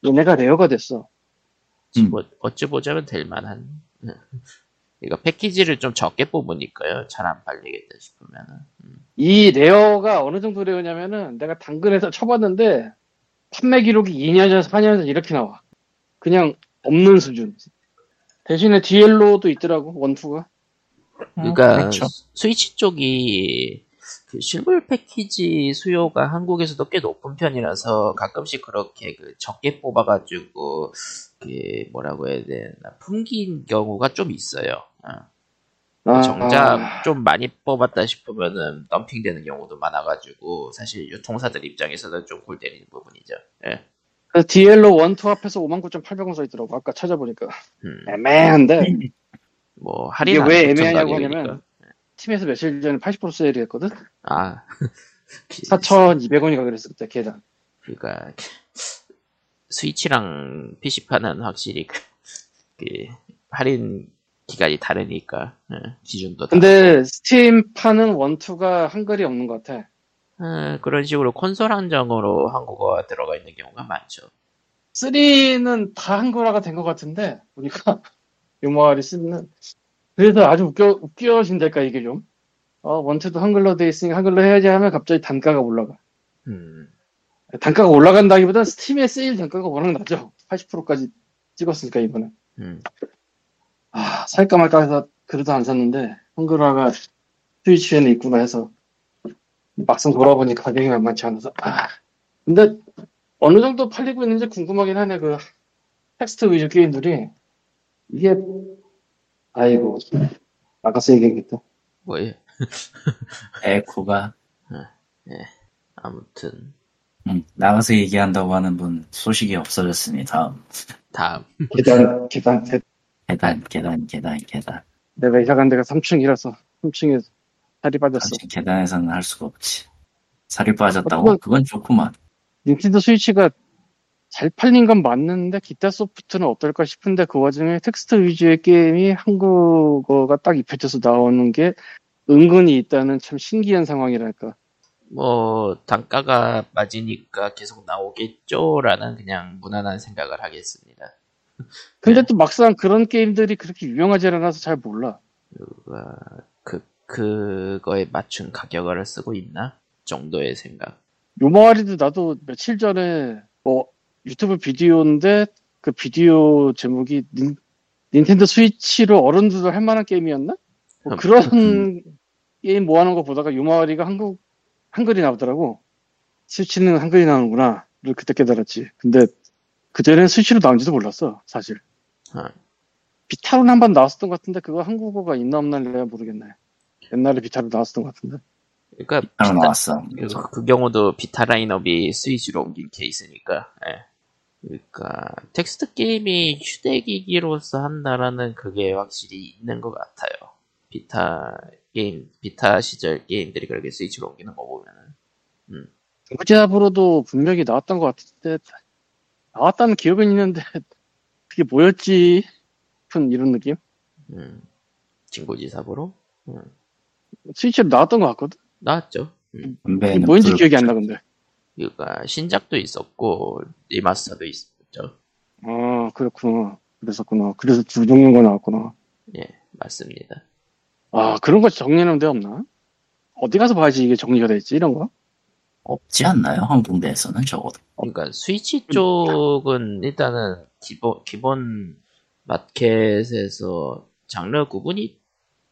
얘네가 rare가 됐어. 음. 뭐 어찌 보자면 될 만한. 예. 이거 패키지를 좀 적게 뽑으니까요. 잘 안 팔리겠다 싶으면은. 음. 이 rare가 어느 정도 rare냐면은 내가 당근에서 쳐봤는데 판매 기록이 2년 전, 4년 전 이렇게 나와. 그냥 없는 수준. 대신에 디엘로도 있더라고 원투가. 그러니까 그렇죠. 스위치 쪽이 그 실물 패키지 수요가 한국에서도 꽤 높은 편이라서 가끔씩 그렇게 그 적게 뽑아가지고 그 뭐라고 해야 되나 풍긴 경우가 좀 있어요. 어. 아, 정작 아, 좀 많이 뽑았다 싶으면은 덤핑되는 경우도 많아가지고 사실 유통사들 입장에서는 좀 골 때리는 부분이죠. 예. 디엘로 원투 앞에서 59,800원 써 있더라고. 아까 찾아보니까 음, 애매한데 [LAUGHS] 뭐 이게 할인 왜 애매하냐고 하냐면 예. 팀에서 며칠 전에 80% 세일했거든. 아 4,200원이가 그랬을 때 계단. 그러니까 스위치랑 PC판은 확실히 그, 그 할인 기간이 다르니까 예, 기준도 근데 스팀판은 원투가 한글이 없는 것 같아. 다르고. 어, 그런 식으로 콘솔 한정으로 한국어가 들어가 있는 경우가 많죠. 3는 다 한글화가 된 것 같은데 우리가 요마와리 쓰는 그래서 아주 웃겨 웃겨진달까 이게 좀? 어, 원투도 한글로 돼 있으니 한글로 해야지 하면 갑자기 단가가 올라가. 음, 단가가 올라간다기보다 스팀의 세일 단가가 워낙 낮죠 80%까지 찍었으니까 이번에. 음. 아 살까 말까 해서 그래도 안 샀는데 한글화가 스위치에는 있구나 해서 막상 돌아보니 가격이 만만치 않아서. 아 근데 어느 정도 팔리고 있는지 궁금하긴 하네 그 텍스트 위주 게임들이. 이게 아이고 아까서 얘기했겠다. 뭐예요? [LAUGHS] 에코가. 아무튼. 음, 나가서 얘기한다고 하는 분 소식이 없어졌으니 다음 다음. [LAUGHS] 계단 계단 계- 계단 계단 계단 계단. 내가 이사 간 데가 3층이라서 3층에 살이 빠졌어. 사실 계단에서는 할 수가 없지. 살이 빠졌다고? 그건- 그건 좋구만. 닌텐도 스위치가 잘 팔린 건 맞는데 기타 소프트는 어떨까 싶은데 그 와중에 텍스트 위주의 게임이 한국어가 딱 입혀져서 나오는 게 은근히 있다는 참 신기한 상황이랄까. 뭐 단가가 맞으니까 계속 나오겠죠라는 그냥 무난한 생각을 하겠습니다. [LAUGHS] 근데 네. 또 막상 그런 게임들이 그렇게 유명하지 않아서 잘 몰라. 그가 그 그거에 맞춘 가격을 쓰고 있나 정도의 생각. 요마와리도 나도 며칠 전에 뭐 유튜브 비디오인데 그 비디오 제목이 닌, 닌텐도 스위치로 어른들도 할 만한 게임이었나? 뭐 음, 그런 [LAUGHS] 게임 모아놓은 거 보다가 요마와리가 한국 한글이 나오더라고. 스위치는 한글이 나오는구나. 를 그때 깨달았지. 근데 그전엔 스위치로 나온지도 몰랐어, 사실. 어. 비타로는 한 번 나왔었던 것 같은데 그거 한국어가 있나 없나 내가 모르겠네. 옛날에 비타로 나왔었던 것 같은데. 그러니까 바로 비타- 나왔어 그, 그 경우도 비타 라인업이 스위치로 옮긴 케이스니까. 예. 그러니까 텍스트 게임이 휴대기기로서 한다라는 그게 확실히 있는 것 같아요. 비타 게임, 비타 시절 게임들이 그렇게 스위치로 옮기는 거 보면은. 무지압으로도 분명히 나왔던 것 같은데 나왔다는 기억은 있는데 [LAUGHS] 그게 뭐였지 싶은 이런 느낌? 음, 진고지사부로 음, 스위치로 나왔던 것 같거든? 나왔죠. 음, 뭔지 불- 기억이 안 나 근데 그러니까 신작도 있었고 리마스터도 있었죠. 아 그렇구나 그랬었구나 그래서 두 종류가 나왔구나 예, 맞습니다. 아 그런 거 정리하는 데 없나? 어디 가서 봐야지 이게 정리가 됐지 이런 거? 없지 않나요 한국 내에서는 적어도 그러니까 스위치 쪽은 일단은 기본 기본 마켓에서 장르 구분이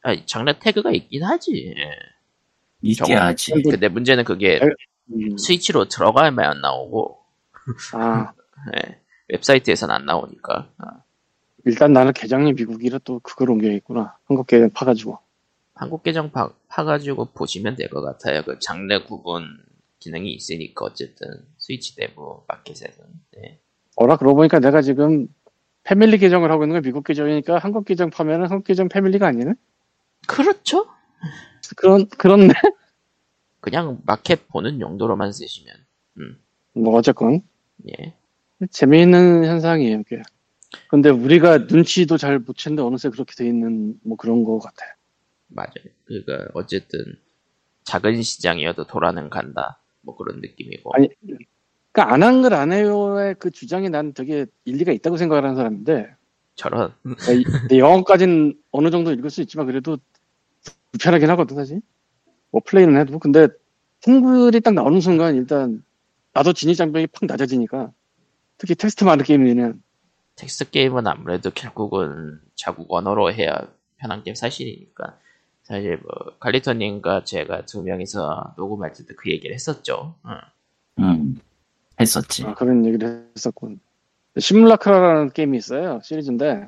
아니 장르 태그가 있긴 하지. 예. 적어도. 하지 근데 문제는 그게 음. 스위치로 들어가야만 나오고 아 예. [LAUGHS] 웹사이트에서는 안 나오니까. 아, 일단 나는 계정이 미국이라 또 그걸 옮겨야겠구나 한국 계정 파가지고 한국 계정 파, 파가지고 보시면 될 것 같아요. 그 장르 구분 기능이 있으니까 어쨌든 스위치 내부 마켓에는. 예. 어라 그러고 보니까 내가 지금 패밀리 계정을 하고 있는 건 미국 계정이니까 한국 계정 파면은 한국 계정 패밀리가 아니네? 그렇죠. 그런 그렇네 그냥 마켓 보는 용도로만 쓰시면. 음, 뭐 어쨌건 예. 재미있는 현상이에요, 이게. 근데 우리가 눈치도 잘 못 챘는데 어느새 그렇게 돼 있는 뭐 그런 거 같아요. 맞아요. 그러니까 어쨌든 작은 시장이어도 돌아는 간다. 뭐 그런 느낌이고. 아니, 그러니까 안 한 걸 안 해요의 그 주장이 난 되게 일리가 있다고 생각을 하는 사람인데 저런 그러니까 영어까지는 어느 정도 읽을 수 있지만 그래도 불편하긴 하거든 사실. 뭐 플레이는 해도 근데 한글이 딱 나오는 순간 일단 나도 진입 장벽이 팍 낮아지니까 특히 텍스트 많은 게임에는 텍스트 게임은 아무래도 결국은 자국 언어로 해야 편한 게 사실이니까. 사실 뭐 갈리터님과 제가 두 명이서 녹음할 때도 그 얘기를 했었죠. 응. 음 했었지 아, 그런 얘기를 했었군. Simulacra라는 게임이 있어요. 시리즈인데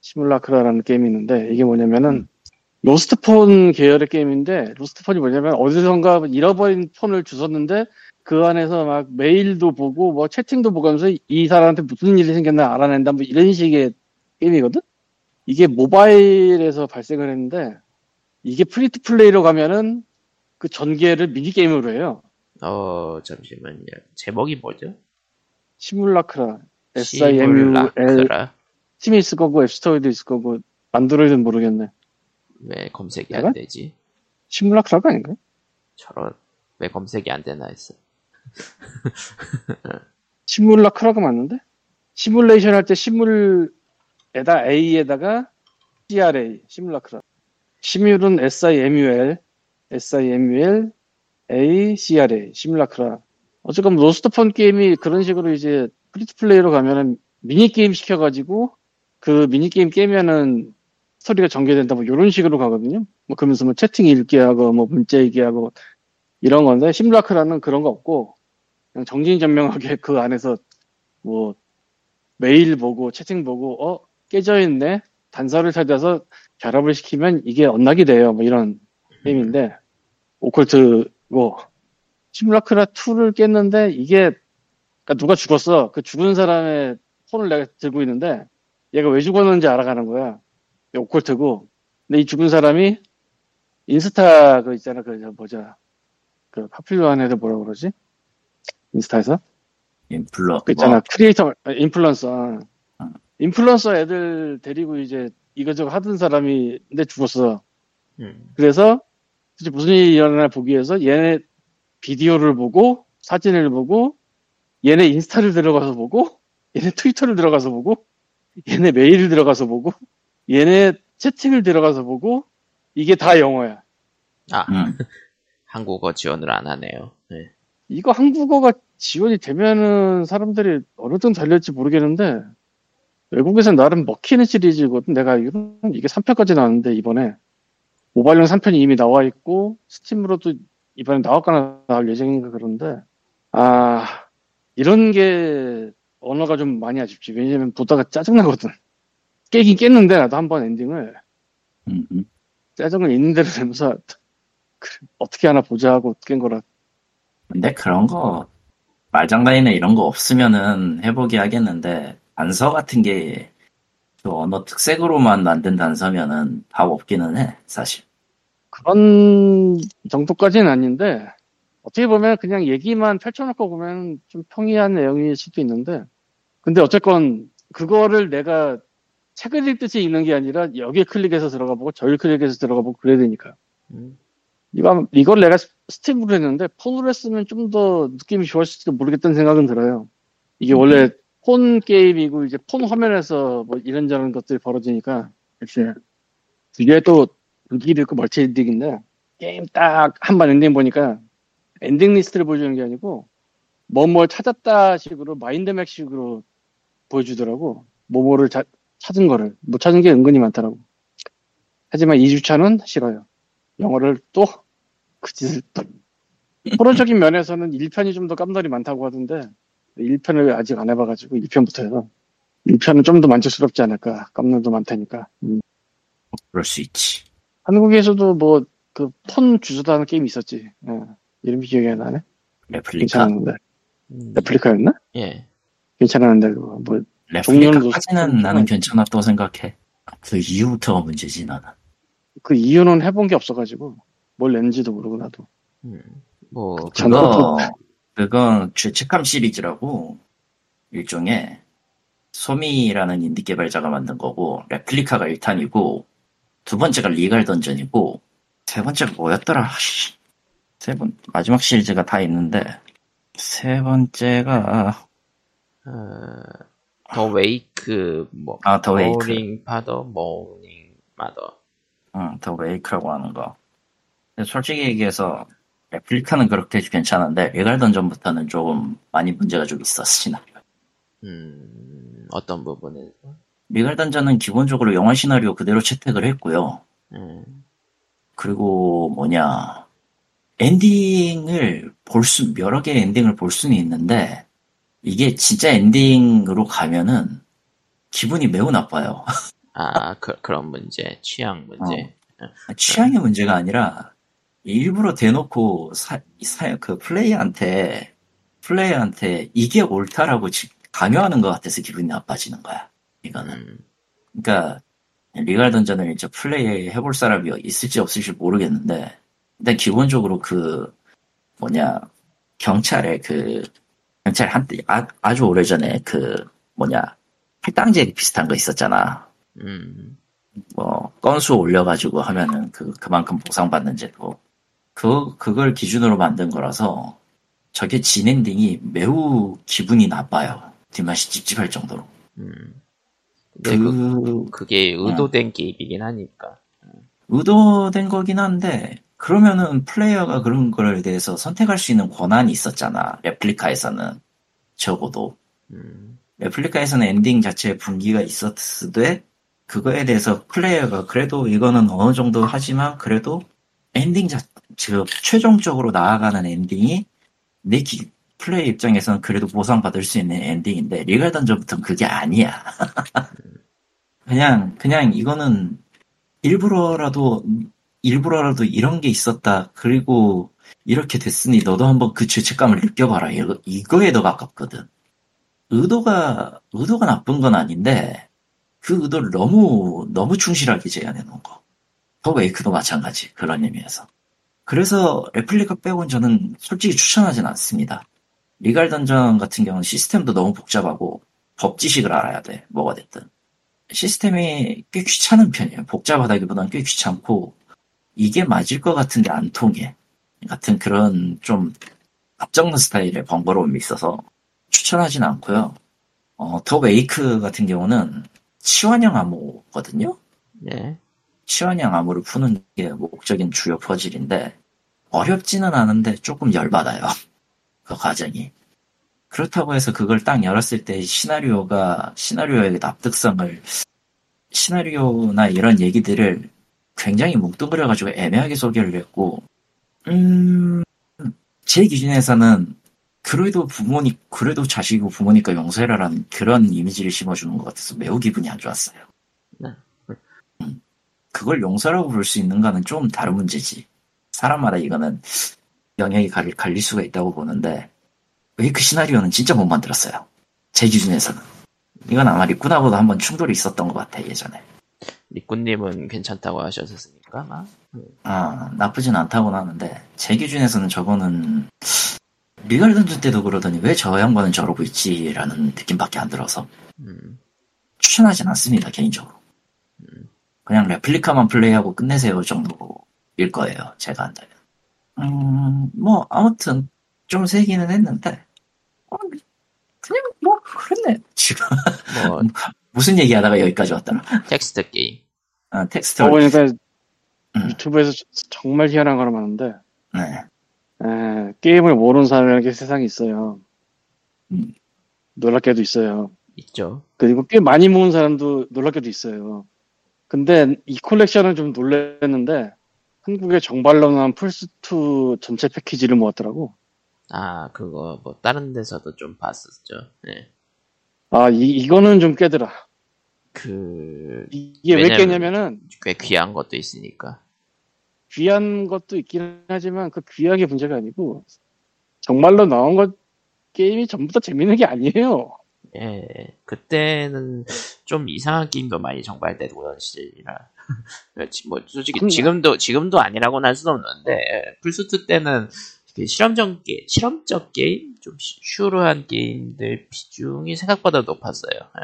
Simulacra라는 게임이 있는데 이게 뭐냐면은 Lost Phone 계열의 게임인데 Lost Phone이 뭐냐면 어디선가 잃어버린 폰을 주웠는데 그 안에서 막 메일도 보고 뭐 채팅도 보고 하면서 이 사람한테 무슨 일이 생겼나 알아낸다 뭐 이런 식의 게임이거든. 이게 모바일에서 발생을 했는데 이게 free to play로 가면은 그 전개를 미니 게임으로 해요. 어 잠시만요. 제목이 뭐죠? Simulacra S-I-M-U-L Simulacra. 스팀이 있을 거고 앱스토어에도 있을 거고 안드로이드는 모르겠네. 왜 검색이 내가? 안 되지? Simulacra가 아닌가? 저런 왜 검색이 안 되나 했어. [LAUGHS] Simulacra가 맞는데? 시뮬레이션 할 때 시뮬에다 A에다가 CRA Simulacra. 시뮬은 SIMUL SIMUL A CRA Simulacra. 어쨌건 Lost Phone 게임이 그런 식으로 이제 free to play로 가면은 미니 게임 시켜가지고 그 미니 게임 깨면은 스토리가 전개된다 뭐 이런 식으로 가거든요. 뭐 그러면서 뭐 채팅 읽기 하고 뭐 문자 읽기 하고 이런 건데 시뮬라크라는 그런 거 없고 그냥 정진전명하게 [LAUGHS] 그 안에서 뭐 메일 보고 채팅 보고 어 깨져 있네 단서를 찾아서 결합을 시키면 이게 언락이 돼요. 뭐 이런 게임인데 오컬트고 시뮬라크라 2를 깼는데 이게 그러니까 누가 죽었어. 그 죽은 사람의 폰을 내가 들고 있는데 얘가 왜 죽었는지 알아가는 거야. 오컬트고 근데 이 죽은 사람이 인스타 그 있잖아 그저 뭐자 그 파퓰러한 애들 뭐라 그러지? 인스타에서 인플러 그 있잖아 뭐, 크리에이터 아, 인플루언서 어. 인플루언서 애들 데리고 이제 이거저거 하던 사람이 근데 죽었어. 음. 그래서 도대체 무슨 일이 일어나 보기 위해서 얘네 비디오를 보고 사진을 보고 얘네 인스타를 들어가서 보고 얘네 트위터를 들어가서 보고 얘네 메일을 들어가서 보고 얘네 채팅을 들어가서 보고 이게 다 영어야. 아, 음. [LAUGHS] 한국어 지원을 안 하네요. 네. 이거 한국어가 지원이 되면은 사람들이 어느 정도 달릴지 모르겠는데 외국에서 나름 먹히는 시리즈거든. 내가 이게 3편까지 나왔는데 이번에 모바일용 3편이 이미 나와 있고 스팀으로도 이번에 나올까나 나올 예정인가 그런데 아 이런 게 언어가 좀 많이 아쉽지. 왜냐면 보다가 짜증나거든. 깨긴 깼는데 나도 한 번 엔딩을 음, 음. 짜증을 있는 대로 내면서 [LAUGHS] 그래, 어떻게 하나 보자 하고 깬 거라. 근데 그런 거 말장난이나 이런 거 없으면은 해보기 하겠는데 단서 같은 게 그 언어 특색으로만 만든 단서면은 답 없기는 해 사실. 그런 정도까지는 아닌데 어떻게 보면 그냥 얘기만 펼쳐놓고 보면 좀 평이한 내용일 수도 있는데 근데 어쨌건 그거를 내가 책을 읽듯이 읽는 게 아니라 여기에 클릭해서 들어가 보고 저기 클릭해서 들어가 보고 그래야 되니까 음. 이거 이걸 내가 스팀으로 했는데 폰으로 했으면 좀 더 느낌이 좋았을지도 모르겠다는 생각은 들어요. 이게 원래 폰 게임이고 이제 폰 화면에서 뭐 이런저런 것들이 벌어지니까 이렇게 이게 또 분위기도 있고 멀티 엔딩인데 게임 딱 한 번 엔딩 보니까 엔딩 리스트를 보여주는 게 아니고 뭐뭘 찾았다 식으로 mind map 식으로 보여주더라고. 뭐뭐를 자- 찾은 거를 못 찾은 게 은근히 많더라고 하지만 2주차는 싫어요 영어를 또 그 짓을 또 호러적인 면에서는 1편이 좀 더 깜놀이 많다고 하던데 1편을 아직 안 해봐가지고 1편부터 해서 1편은 좀 더 만족스럽지 않을까 깜놀도 많다니까 음. 그럴 수 있지. 한국에서도 뭐 그 폰 주소도 하는 게임이 있었지. 예. 이름이 기억이 안 나네. 레플리카. 괜찮았는데. 음. Replica였나? 예. 괜찮았는데 그거 뭐 Replica까지는 노- 나는 괜찮았다고 생각해. 그 이후부터가 문제지 나는. 그 이후는 해본 게 없어가지고 뭘 냈는지도 모르고 나도. 음. 뭐, 전- 그거 그건 죄책감 시리즈라고 일종의 소미라는 인디 개발자가 만든 거고 Replica가 1탄이고 두 번째가 Legal Dungeon이고 세 번째가 뭐였더라 씨. 세번 마지막 시리즈가 다 있는데 세 번째가 어, The Wake, 뭐, 아 The Wake. Mourning Father, Mourning Mother. 응, The Wake라고 하는 거. 근데 솔직히 얘기해서 레플리카는 그렇게 괜찮은데 리갈 던 전부터는 조금 많이 문제가 좀 있었어 시나리오. 음, 어떤 부분에서? 던전은 기본적으로 영화 시나리오 그대로 채택을 했고요. 음, 그리고 뭐냐 엔딩을 볼 수 여러 개의 엔딩을 볼 수는 있는데 이게 진짜 엔딩으로 가면은 기분이 매우 나빠요. 아, 그, 그런 문제, 취향 문제. 취향의 문제가 아니라 일부러 대놓고 사, 사- 그 플레이한테 플레이한테 이게 옳다라고 지- 강요하는 것 같아서 기분이 나빠지는 거야. 이거는. 음, 그러니까 리갈 던전을 이제 플레이 해볼 사람이 있을지 없을지 모르겠는데 일단 기본적으로 그 뭐냐 경찰의 그 경찰 한때 아, 아주 오래전에 그 뭐냐 할당제 비슷한 거 있었잖아. 음, 뭐 건수 올려가지고 하면은 그 그만큼 보상받는 제도. 그 그걸 기준으로 만든 거라서 저게 진엔딩이 매우 기분이 나빠요. 뒷맛이 찝찝할 정도로. 음. 근데 그, 그 그 게 의도된 게임이긴 하니까. 의도된 거긴 한데 그러면은 플레이어가 그런 거에 대해서 선택할 수 있는 권한이 있었잖아. 레플리카에서는. 적어도. 음, Replica에서는 엔딩 자체에 분기가 있었으되 그거에 대해서 플레이어가 그래도 이거는 어느 정도 하지만 그래도 엔딩 자, 즉 최종적으로 나아가는 엔딩이 내 기- 플레이어 입장에서는 그래도 보상받을 수 있는 엔딩인데 Legal Dungeon부터는 그게 아니야. [LAUGHS] 그냥 그냥 이거는 일부러라도 일부러라도 이런 게 있었다. 그리고 이렇게 됐으니 너도 한번 그 죄책감을 느껴봐라. 이거, 이거에 더 가깝거든. 의도가 의도가 나쁜 건 아닌데 그 의도를 너무 너무 충실하게 재현해 놓은 거. The Wake도 마찬가지 그런 의미에서. 그래서 레플리카 빼곤 저는 솔직히 추천하진 않습니다. Legal Dungeon 같은 경우는 시스템도 너무 복잡하고 법 지식을 알아야 돼. 뭐가 됐든. 시스템이 꽤 귀찮은 편이에요. 복잡하다기보다는 꽤 귀찮고 이게 맞을 것 같은데 안 통해. 같은 그런 좀 앞정는 스타일의 번거로움이 있어서 추천하진 않고요. 어, 더 웨이크 같은 경우는 치환형 암호거든요. 네. 치환형 암호를 푸는 게 목적인 주요 퍼즐인데 어렵지는 않은데 조금 열받아요. [LAUGHS] 그 과정이. 그렇다고 해서 그걸 딱 열었을 때 시나리오가 시나리오의 납득성을 시나리오나 이런 얘기들을 굉장히 뭉뚱그려가지고 애매하게 소개를 했고 음, 제 기준에서는 그래도 부모니 그래도 자식이고 부모니까 용서해라라는 그런 이미지를 심어주는 것 같아서 매우 기분이 안 좋았어요. 네. 음, 그걸 용서라고 볼 수 있는가는 좀 다른 문제지. 사람마다 이거는 영역이 갈릴, 갈릴 수가 있다고 보는데 웨이크 시나리오는 진짜 못 만들었어요. 제 기준에서는. 이건 아마 리꾸나보다 한번 충돌이 있었던 것 같아 예전에. 리꾸님은 괜찮다고 하셨으니까 아마. 아 나쁘진 않다고는 하는데 제 기준에서는 저거는 리갈 던전 때도 그러더니 왜 저 양반은 저러고 있지라는 느낌밖에 안 들어서 음, 추천하진 않습니다 개인적으로. 그냥 레플리카만 플레이하고 끝내세요 정도일 거예요 제가 한다면. 음뭐 아무튼 좀 세기는 했는데 어, 그냥 뭐 그랬네 지금 뭐 [LAUGHS] 무슨 얘기하다가 여기까지 왔더라. 텍스트 게임. 아, 텍스트 어, 보니까 음. 유튜브에서 정말 희한한 거를 많은데 네. 에, 게임을 모으는 사람의 세상이 있어요. 음. 놀랍게도 있어요. 있죠. 그리고 꽤 많이 모은 사람도 놀랍게도 있어요. 근데 이 콜렉션은 좀 놀랐는데 한국에 정발로 나온 플스2 전체 패키지를 모았더라고. 아 그거 뭐 다른 데서도 좀 봤었죠. 네. 아, 이, 이거는 좀 깨더라. 그 이게 왜 깨냐면은 꽤 귀한 것도 있으니까. 귀한 것도 있긴 하지만 그 귀한 게 문제가 아니고 정말로 나온 것 게임이 전부 다 재밌는 게 아니에요. 예, 그때는 좀 이상한 게임도 많이 정발되고 그런 시절이라. [LAUGHS] 지- 뭐, 솔직히. 지금도, 지금도 아니라고는 할 수는 없는데, 예, 플스2 때는 그 실험적 게 실험적 게임? 좀 시- 슈루한 게임들 비중이 생각보다 높았어요. 예.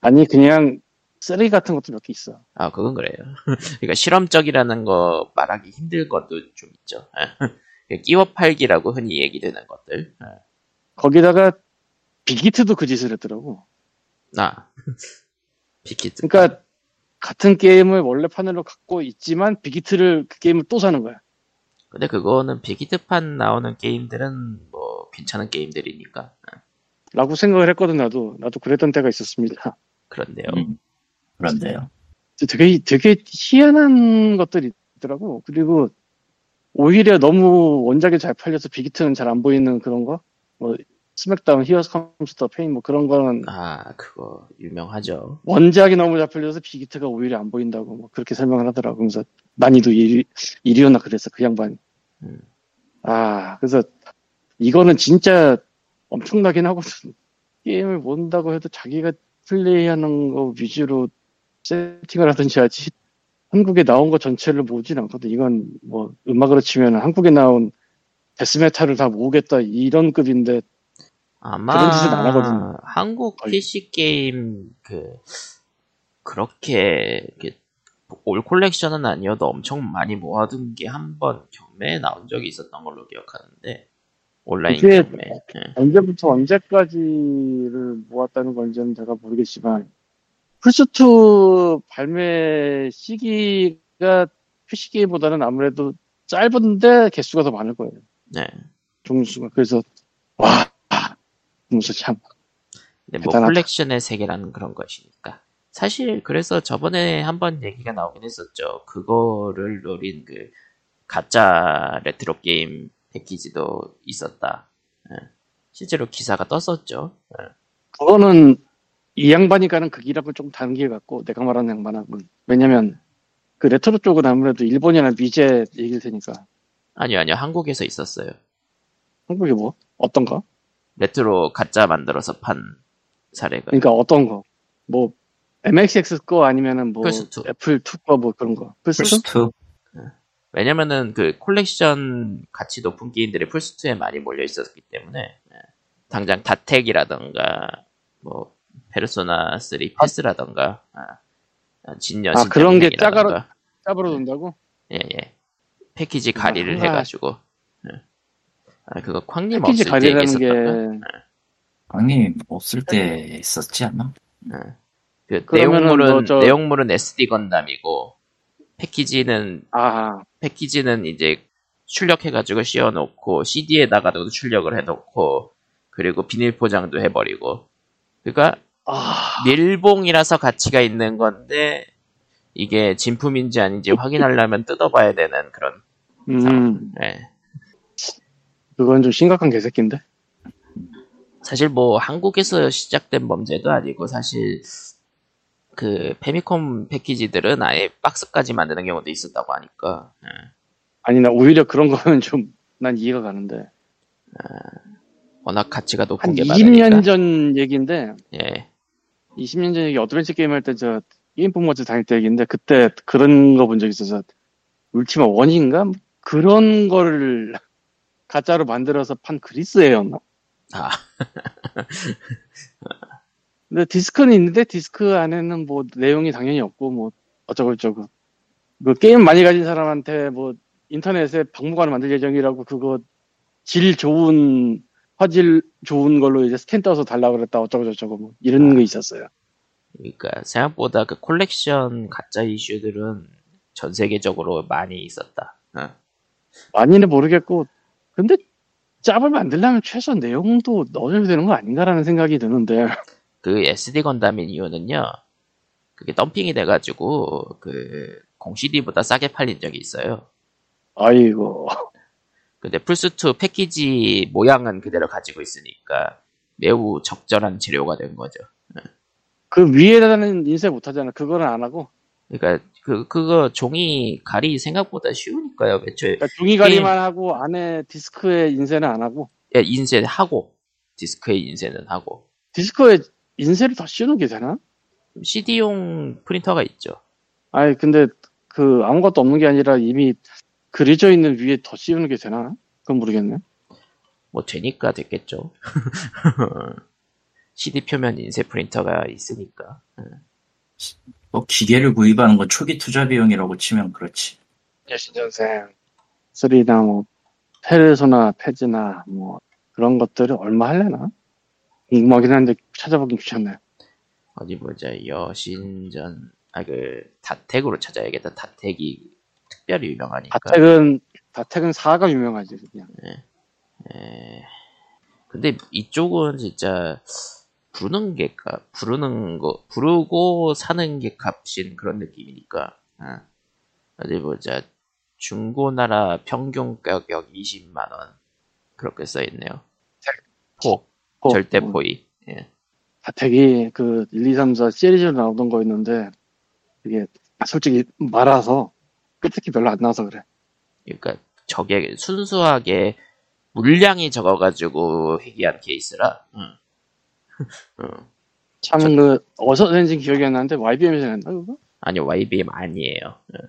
아니, 아니 그냥 쓰레기 같은 것도 몇 개 있어. 아, 그건 그래요. [LAUGHS] 그러니까 실험적이라는 거 말하기 힘들 것도 좀 있죠. 예. 끼워 팔기라고 흔히 얘기되는 것들. 예. 거기다가 빅히트도 그 짓을 했더라고. 아, [LAUGHS] 빅히트. 그러니까 같은 게임을 원래 판으로 갖고 있지만 빅히트를 그 게임을 또 사는 거야. 근데 그거는 빅히트판 나오는 게임들은 뭐 괜찮은 게임들이니까 예, 라고 생각을 했거든 나도. 나도 그랬던 때가 있었습니다. 그런데요. 음, 그런데요. 되게 되게 희한한 것들이 있더라고. 그리고 오히려 너무 원작이 잘 팔려서 빅히트는 잘 안 보이는 그런 거. 뭐 스맥다운, Here Comes the Pain 뭐 그런 거는 아 그거 유명하죠. 원작이 너무 잘 팔려서 빅히트가 오히려 안 보인다고 뭐 그렇게 설명을 하더라고. 그래서 난이도 1위, 1위였나 그랬어 그 양반이. 음. 아 그래서 이거는 진짜 엄청나긴 하거든. 게임을 모른다고 해도 자기가 플레이하는 거 위주로 세팅을 하든지 하지. 한국에 나온 거 전체를 모으진 않거든. 이건 뭐 음악으로 치면 한국에 나온 데스메탈을 다 모으겠다 이런 급인데 아마 그런 짓은 안 하거든. 한국. PC 게임 그 그렇게 올 콜렉션은 아니어도 엄청 많이 모아둔 게 한 번 경매에 나온 적이 있었던 걸로 기억하는데 온라인 경매. 예. 언제부터 언제까지를 모았다는 건지는 제가 모르겠지만 플스2 발매 시기가 PC 게임보다는 아무래도 짧은데 개수가 더 많을 거예요. 네. 종수가 그래서 와 무슨 참 근데 뭐 대단하다. 콜렉션의 세계라는 그런 것이니까. 사실 그래서 저번에 한번 얘기가 나오긴 했었죠. 그거를 노린 그 가짜 레트로 게임 패키지도 있었다. 예. 실제로 기사가 떴었죠. 예. 그거는 이 양반이 가는 그좀 다른 길 같고 내가 말하는 양반하고는 왜냐면 그 레트로 쪽은 아무래도 일본이나 미제 얘기일 테니까 아니요, 아니요. 한국에서 있었어요. 한국이 뭐 어떤 거? 레트로 가짜 만들어서 판 사례가. 그러니까 어떤 거? 뭐 MXX 거 아니면은 뭐 플스2. 애플 2거 뭐 그런 거. 플스 2? 플스2 왜냐면은 그 콜렉션 가치 높은 게임들이 플스2에 많이 몰려 있었기 때문에 예. 당장 다텍이라던가 뭐 페르소나 3 패스라던가 아, 아, 진여 아, 그런 게 신장이라던가. 짭으로 돈다고? 예, 예. 패키지 가리를 아, 해가지고 예. 아 그거 쾅님 패키지 없을 때 가리라는 게 얘기했었던가 아니 없을 때 있었지 않나? 그 그러면은 내용물은 뭐 저- 내용물은 SD 건담이고 패키지는 아, 패키지는 이제 출력해가지고 씌워놓고 CD에다가도 출력을 해놓고 그리고 비닐 포장도 해버리고. 그러니까 아, 밀봉이라서 가치가 있는 건데 이게 진품인지 아닌지 확인하려면 뜯어봐야 되는 그런 음, 예. 그건 좀 심각한 개새끼인데. 사실 뭐 한국에서 시작된 범죄도 아니고 사실 그 페미콤 패키지들은 아예 박스까지 만드는 경우도 있었다고 하니까 예. 아니 나 오히려 그런 거는 좀 난 이해가 가는데 워낙 가치가 높은 한게 많으니까 20년 전 얘기인데 예. 20년 전 얘기 어드벤처 게임 할 때 저 게임 포머즈 다닐 때 얘기인데 그때 그런 거 본 적 있어서 울티마 원인가 그런 거를 가짜로 만들어서 판 그리스예였나? 아 [LAUGHS] 근데 디스크는 있는데 디스크 안에는 뭐 내용이 당연히 없고 뭐 어쩌고 저쩌고 그 게임 많이 가진 사람한테 뭐 인터넷에 박물관을 만들 예정이라고 그거 질 좋은 화질 좋은 걸로 이제 스캔 떠서 달라고 그랬다 어쩌고 저쩌고 뭐 이런 거 있었어요. 그러니까 생각보다 그 콜렉션 가짜 이슈들은 전 세계적으로 많이 있었다. 어. 많이는 모르겠고 근데 짭을 만들려면 최소 내용도 넣어줘야 되는 거 아닌가라는 생각이 드는데 그 SD 건담인 이유는요. 그게 덤핑이 돼가지고 그 공 CD보다 싸게 팔린 적이 있어요. 아이고 근데 플스2 패키지 모양은 그대로 가지고 있으니까 매우 적절한 재료가 된 거죠. 그 위에다는 인쇄 못하잖아 그거는 안 하고 그러니까 그 그거 종이 가리 생각보다 쉬우니까요. 애초에 그러니까 종이 가리만 하고 안에 디스크에 인쇄는 안 하고 예, 인쇄 하고 디스크에 인쇄는 하고 디스크에 인쇄를 더 씌우는 게 되나? CD용 프린터가 있죠. 아니 근데 그 아무것도 없는 게 아니라 이미 그려져 있는 위에 더 씌우는 게 되나? 그건 모르겠네. 뭐 되니까 됐겠죠. [LAUGHS] CD 표면 인쇄 프린터가 있으니까. 뭐 기계를 구입하는 건 초기 투자 비용이라고 치면 그렇지. 여신전생 3나 뭐 페르소나 페즈나 뭐 그런 것들을 얼마 할래나? 궁금하긴 한데 찾아보긴 귀찮네. 어디 보자. 여신전 아그 다텍으로 찾아야겠다. 다텍이 특별히 유명하니까. 다텍은 다텍은 사가 유명하지 그냥. 에, 근데 이쪽은 진짜 부르는 게 값, 부르는 거, 부르고 사는 게 값인 그런 느낌이니까. 어. 어디 보자. 중고나라 평균 가격 20만원. 그렇게 써있네요. 포, 어, 절대 어, 포이. 예. 다텍이 그 1, 2, 3, 4 시리즈로 나오던 거였는데 이게 솔직히 말아서 끝이 별로 안 나와서 그래. 그러니까 저게 순수하게 물량이 적어가지고 회귀한 케이스라. 응. 응. [LAUGHS] 참그 어디서 낸지 기억이 안 나는데 YBM에서 냈나 그거? 아니 YBM 아니에요. 응.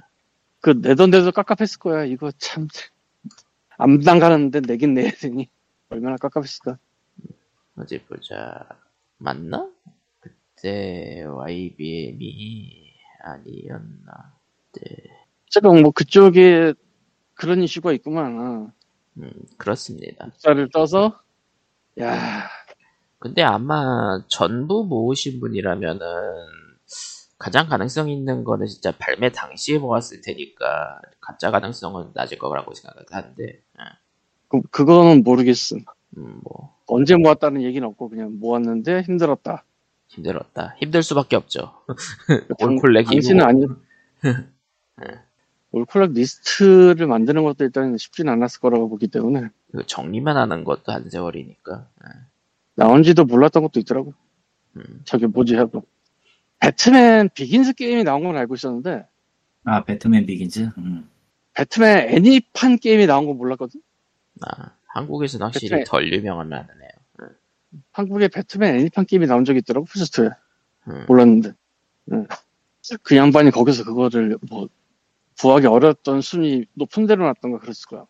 그 내던 데도 깝깝했을 거야. 이거 참 암당 가는데 내긴 내야 되니 얼마나 깝깝했을까. 어디 보자. 맞나? 그때 YBM이 아니었나? 네. 어쨌든 뭐 그쪽에 그런 이슈가 있구만. 음, 그렇습니다. 숫자를 떠서 야 근데 아마 전부 모으신 분이라면은 가장 가능성 있는 거는 진짜 발매 당시에 모았을 테니까 가짜 가능성은 낮을 거라고 생각하는데, 예. 그, 그거는 모르겠음. 음, 뭐 언제 모았다는 얘기는 없고 그냥 모았는데 힘들었다. 힘들었다. 힘들 수밖에 없죠. 당- 올콜렉이고. 당신은 아니. [LAUGHS] 올콜렉 리스트를 만드는 것도 일단 쉽진 않았을 거라고 보기 때문에 그 정리만 하는 것도 한 세월이니까. 예. 나온지도 몰랐던 것도 있더라고. 음. 저기 뭐지 하고 배트맨 비긴즈 게임이 나온 건 알고 있었는데 아 배트맨 비긴즈. 음. 배트맨 애니판 게임이 나온 건 몰랐거든. 아, 한국에서는 확실히 배트맨. 덜 유명한 만하네요. 한국에 배트맨 애니판 게임이 나온 적이 있더라고 플스2에 음. 몰랐는데 응. 그 양반이 거기서 그거를 뭐 구하기 어려웠던 순위 높은 데로 놨던가 그랬을 거야.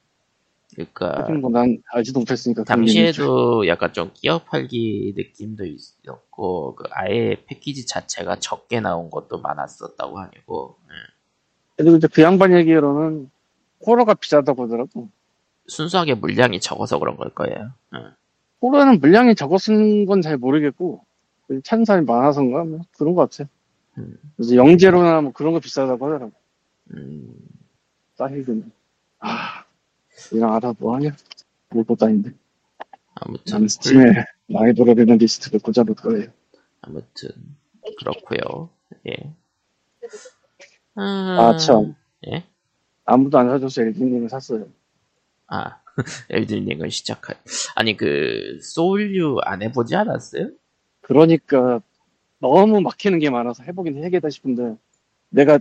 그러니까 하긴 뭐난 알지도 못했으니까. 당시에도 약간 좀 끼어 팔기 느낌도 있었고 그 아예 패키지 자체가 적게 나온 것도 많았었다고 하고 음. 그리고 이제 그 양반 얘기로는 호러가 비싸다고 하더라고. 순수하게 물량이 적어서 그런 걸 거예요. 음. 호러는 물량이 적었은 건 잘 모르겠고 찾는 사람이 많아서인가 뭐 그런 것 같아. 음. 그래서 영재로나 뭐 그런 거 비싸다고 하더라고. 음. 싸힐드는. 아, 이랑 알아 뭐 하냐? 뭘보 다닌데. 아무튼 나는 스팀에 많이 돌아다니는 리스트를 꽂아놓을 거예요. 아무튼 그렇고요. 예. 음, 아, 참. 예? 아무도 안 사줘서 엘딩님을 샀어요. 아, [LAUGHS] 엘든링을 시작할. 아니, 그, 소울류 안 해보지 않았어요? 그러니까 너무 막히는 게 많아서 해보긴 해야겠다 싶은데 내가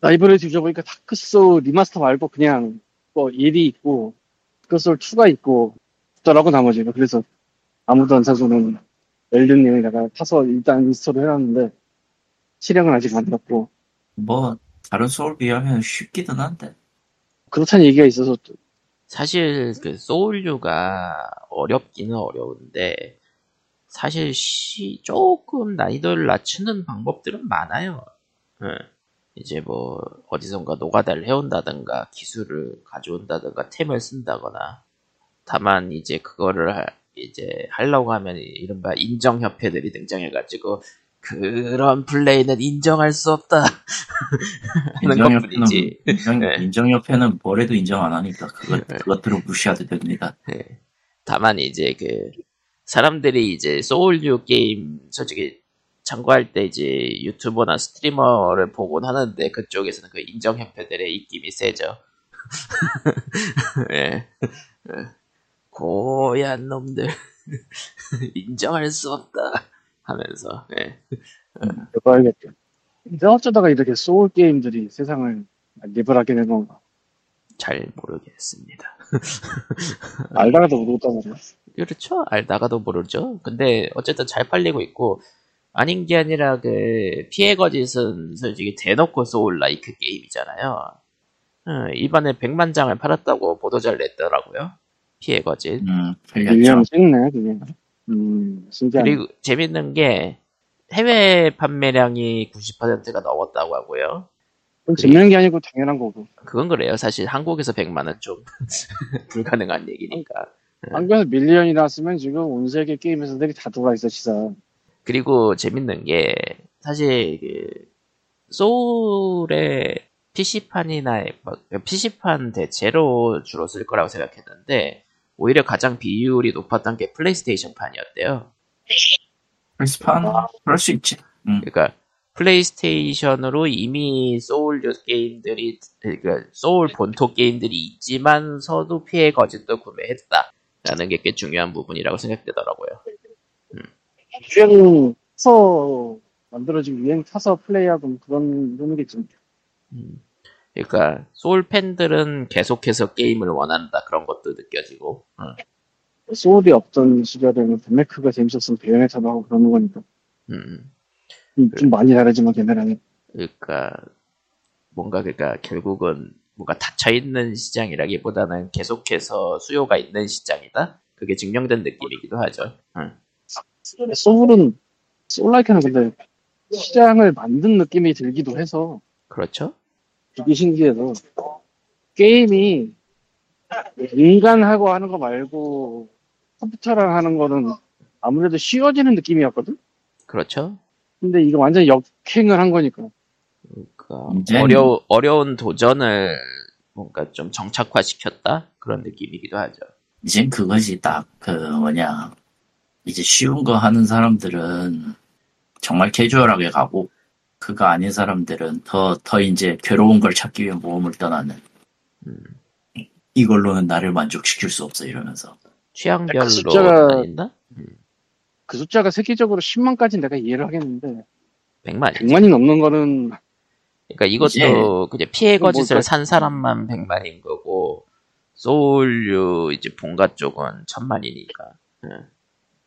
라이브러리를 뒤져보니까 다크소울 리마스터 말고 그냥 뭐 1이 있고 다크소울 2가 있고 있더라고 나머지가 그래서 아무도 안 사주는 엘든링을 내가 사서 일단 인스톨을 해놨는데 실행은 아직 안 했고 뭐 다른 소울 비하면 쉽기는 한데. 그렇다는 얘기가 있어서 또 사실 그 소울류가 어렵기는 어려운데, 사실 시, 조금 난이도를 낮추는 방법들은 많아요. 예. 이제 뭐, 어디선가 노가다를 해온다든가, 기술을 가져온다든가, 템을 쓴다거나. 다만, 이제 그거를 하- 이제 하려고 하면 이른바 인정협회들이 등장해가지고, 그런 플레이는 인정할 수 없다. [LAUGHS] 하는 것 뿐이지. 인정, 네. 인정협회는 뭐래도 인정 안 하니까 그것, 그것들을 무시해도 됩니다. 예. 다만 이제 그 사람들이 이제 소울류 게임 솔직히 참고할 때 이제 유튜버나 스트리머를 보곤 하는데 그쪽에서는 그 인정협회들의 입김이 세죠. [LAUGHS] 예. 예. 고얀 놈들 [LAUGHS] 인정할 수 없다 하면서 예. 해봐야겠죠. 근데 어쩌다가 이렇게 소울 게임들이 세상을 리블하게 된 건가. 잘 모르겠습니다. 알다가도 모르겠단 말이야. 그렇죠. 알다가도 모르죠. 근데 어쨌든 잘 팔리고 있고 아닌 게 아니라 그 피해 거짓은 솔직히 대놓고 소울 라이크 게임이잖아요. 어, 이번에 100만 장을 팔았다고 보도자를 냈더라고요. 피해 거짓. 음, 밀리언 풀렸죠. 찍네, 그게. 음, 신기하네. 그리고 재밌는 게 해외 판매량이 90%가 넘었다고 하고요. 그건 재밌는 게 아니고 당연한 거고. 그건 그래요. 사실 한국에서 100만은 좀 [LAUGHS] 불가능한 얘기니까. 한국에서 밀리언이 나왔으면 지금 온 세계 게임 회사들이 다 돌아 있어, 시사. 그리고 재밌는 게 사실 그 소울의 PC판이나 PC판 대체로 주로 쓸 거라고 생각했는데 오히려 가장 비율이 높았던 게 플레이스테이션판이었대요. 플스판 그럴 수 있지. 음, 그러니까 플레이스테이션으로 이미 소울류 게임들이 그러니까 소울 본토 게임들이 있지만서도 P의 거짓도 구매했다라는 게 꽤 중요한 부분이라고 생각되더라고요. 유행 타서 만들어진 유행 타서 플레이하고 그런 의미겠지. 음. 그러니까 소울 팬들은 계속해서 게임을 원한다 그런 것도 느껴지고 어. 소울이 없던 시절에는 벤메크가 재밌었으면 베요네타도 하고 그러는 거니까. 음. 음, 좀 많이 다르지만 걔네랑은. 그러니까 뭔가 그러니까 결국은 뭔가 닫혀 있는 시장이라기보다는 계속해서 수요가 있는 시장이다. 그게 증명된 느낌이기도 하죠. 응. 소울은 소울라이크는 근데 시장을 만든 느낌이 들기도 해서 그렇죠? 되게 신기해서 게임이 인간하고 하는 거 말고 컴퓨터랑 하는 거는 아무래도 쉬워지는 느낌이었거든? 그렇죠? 근데 이거 완전 역행을 한 거니까 그러니까 어려 어려운 도전을 뭔가 좀 정착화시켰다 그런 느낌이기도 하죠. 이젠 그거지 딱그 뭐냐 이제 쉬운 거 하는 사람들은 정말 캐주얼하게 가고 그거 아닌 사람들은 더 더 이제 괴로운 걸 찾기 위해 모험을 떠나는 음. 이걸로는 나를 만족시킬 수 없어 이러면서 취향별로 숫자가- 나뉜다? 그 숫자가 세계적으로 10만까지 내가 이해를 하겠는데 100만. 100만이 넘는 거는 그러니까 이것도 이제 그냥 피해 뭐 거짓을 그- 산 사람만 100만인 거고 소울류 이제 본가 쪽은 1000만이니까.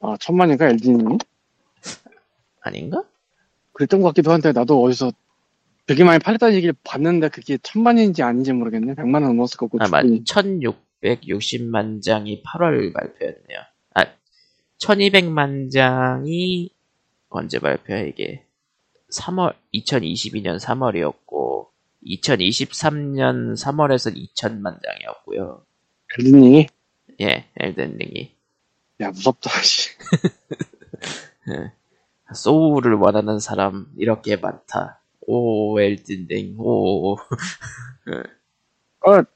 아 천만인가 LG님이 아닌가? 그랬던 것 같기도 한데 나도 어디서 되게 많이 팔렸다는 얘기를 봤는데 그게 천만인지 아닌지 모르겠네 100만은 넘었을 거고 아, 맞. 충분히. 1660만 장이 8월 발표였네요. 아, 1200만 장이 언제 발표야, 이게? 3월, 2022년 3월이었고, 2023년 3월에서 2000만 장이었고요. LG님이 예, 엘든링이. 야 무섭다 [LAUGHS] 씨. 소울을 원하는 사람, 이렇게 많다. 오, 엘든링, 오. 아, [LAUGHS]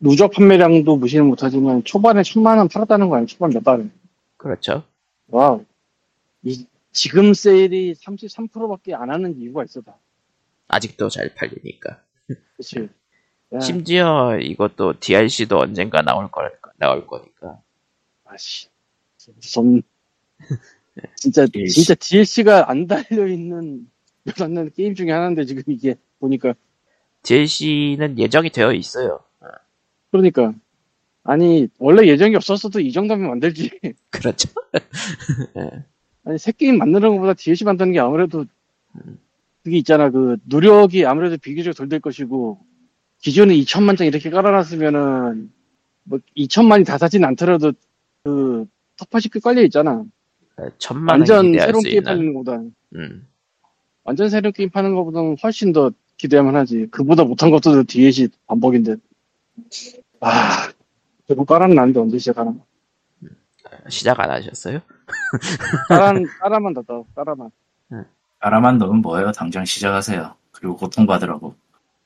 누적 판매량도 무시는 못하지만 초반에 천만 장 팔았다는 거 아니야 초반 몇 달에 그렇죠. 와우 이 지금 세일이 33%밖에 안 하는 이유가 있어 다 아직도 잘 팔리니까. 그치 야, [LAUGHS] 심지어 이것도 DLC도 언젠가 나올 거 나올 거니까. 아씨 무섭 진짜 DLC. 진짜 [LAUGHS] DLC가 안 달려 있는 몇안 되는 게임 중에 하나인데 지금 이게 보니까 DLC는 예정이 되어 있어요. 그러니까 아니 원래 예정이 없었어도 이 정도면 만들지 [LAUGHS] 그렇죠. [LAUGHS] 아니 새 게임 만드는 것보다 DLC 만드는 게 아무래도 음. 그게 있잖아 그 누력이 아무래도 비교적 덜 될 것이고 기존에 2천만 장 이렇게 깔아놨으면은 뭐 2천만이 다 사진 않더라도 그 터파시 꽤 깔려 있잖아 천만 원 완전 기대할 새로운 수 게임 있는. 파는 것보다 음. 완전 새로운 게임 파는 것보다는 훨씬 더 기대하면 하지 그보다 못한 것도 DLC 반복인데 아 결국 깔아놨는데 언제 시작하나 시작 안 하셨어요? 깔아, 깔아만 닫아 깔아만 까라만 넣으면 뭐예요? 당장 시작하세요. 그리고 고통받으라고.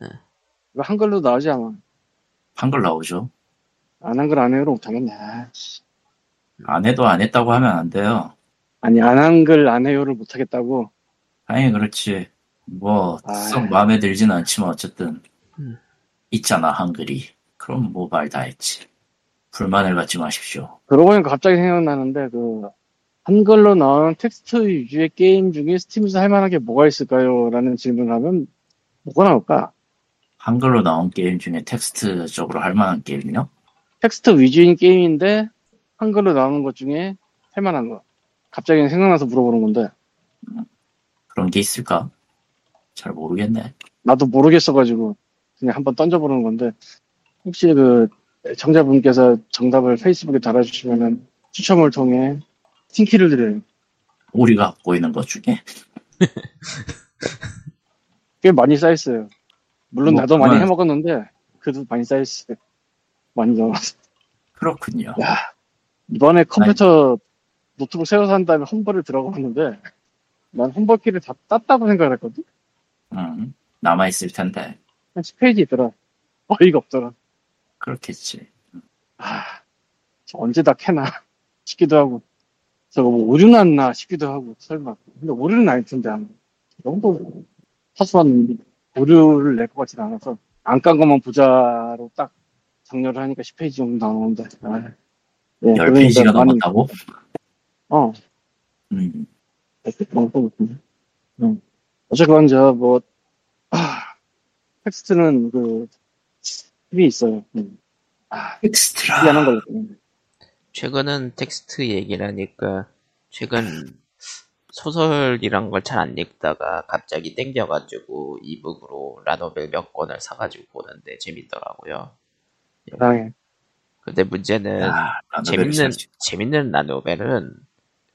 이거 한글로 나오지 않아 한글 나오죠. 안 한글 안 해로 못하겠네 아, 씨. 안 해도 안 했다고 하면 안 돼요. 아니 안 한 글 안 해요를 못 하겠다고 당연히 그렇지. 뭐, 아이. 썩 마음에 들지는 않지만 어쨌든, 음. 있잖아, 한글이. 그럼 뭐 말 다 했지. 불만을 갖지 마십시오. 그러고 보니까 갑자기 생각나는데 그 한글로 나오는 텍스트 위주의 게임 중에 스팀에서 할 만한 게 뭐가 있을까요? 라는 질문을 하면 뭐가 나올까? 한글로 나온 게임 중에 텍스트적으로 할 만한 게임이요? 텍스트 위주인 게임인데 한글로 나오는 것 중에 할 만한 거 갑자기 생각나서 물어보는 건데 그런 게 있을까? 잘 모르겠네. 나도 모르겠어가지고 그냥 한번 던져보는 건데 혹시 그 청자분께서 정답을 페이스북에 달아주시면은 추첨을 통해 스팀키를 드려요 우리가 갖고 있는 것 중에. [LAUGHS] 꽤 많이 쌓였어요. 물론 뭐, 나도 많이 그만. 해먹었는데 그래도 많이 쌓였어요. 많이 넣어서 그렇군요. 이번에 컴퓨터 노트북 새로 산 다음에 홈벌을 들어가 봤는데 난 홈벌키를 다 땄다고 생각을 했거든? 음, 남아있을 텐데. 한 10페이지 있더라. 어이가 없더라. 그렇겠지. 아, 저 언제 다 캐나 [LAUGHS] 싶기도 하고 저거 뭐 오류 났나 싶기도 하고 설마 근데 오류는 아닐 텐데 아마 이 정도 사소한 오류를 낼 것 같진 않아서 안 깐 것만 부자로 딱 정렬을 하니까 10페이지 정도 나오는데 아, 예, 열 그러니까 페이지가 많이- 넘었다고? 어 음, 방송 같은데 응. 어쨌건 저 뭐 아, 텍스트는 그 힘이 있어요 음. 아 엑스트라. 희한한 걸로 보는데. 최근은 텍스트 얘기를 하니까 최근 소설이란 걸 잘 안 읽다가 갑자기 땡겨가지고 이북으로 라노벨 몇 권을 사가지고 보는데 재밌더라고요. 세상에 근데 문제는 야, 재밌는. 재밌는 라노벨은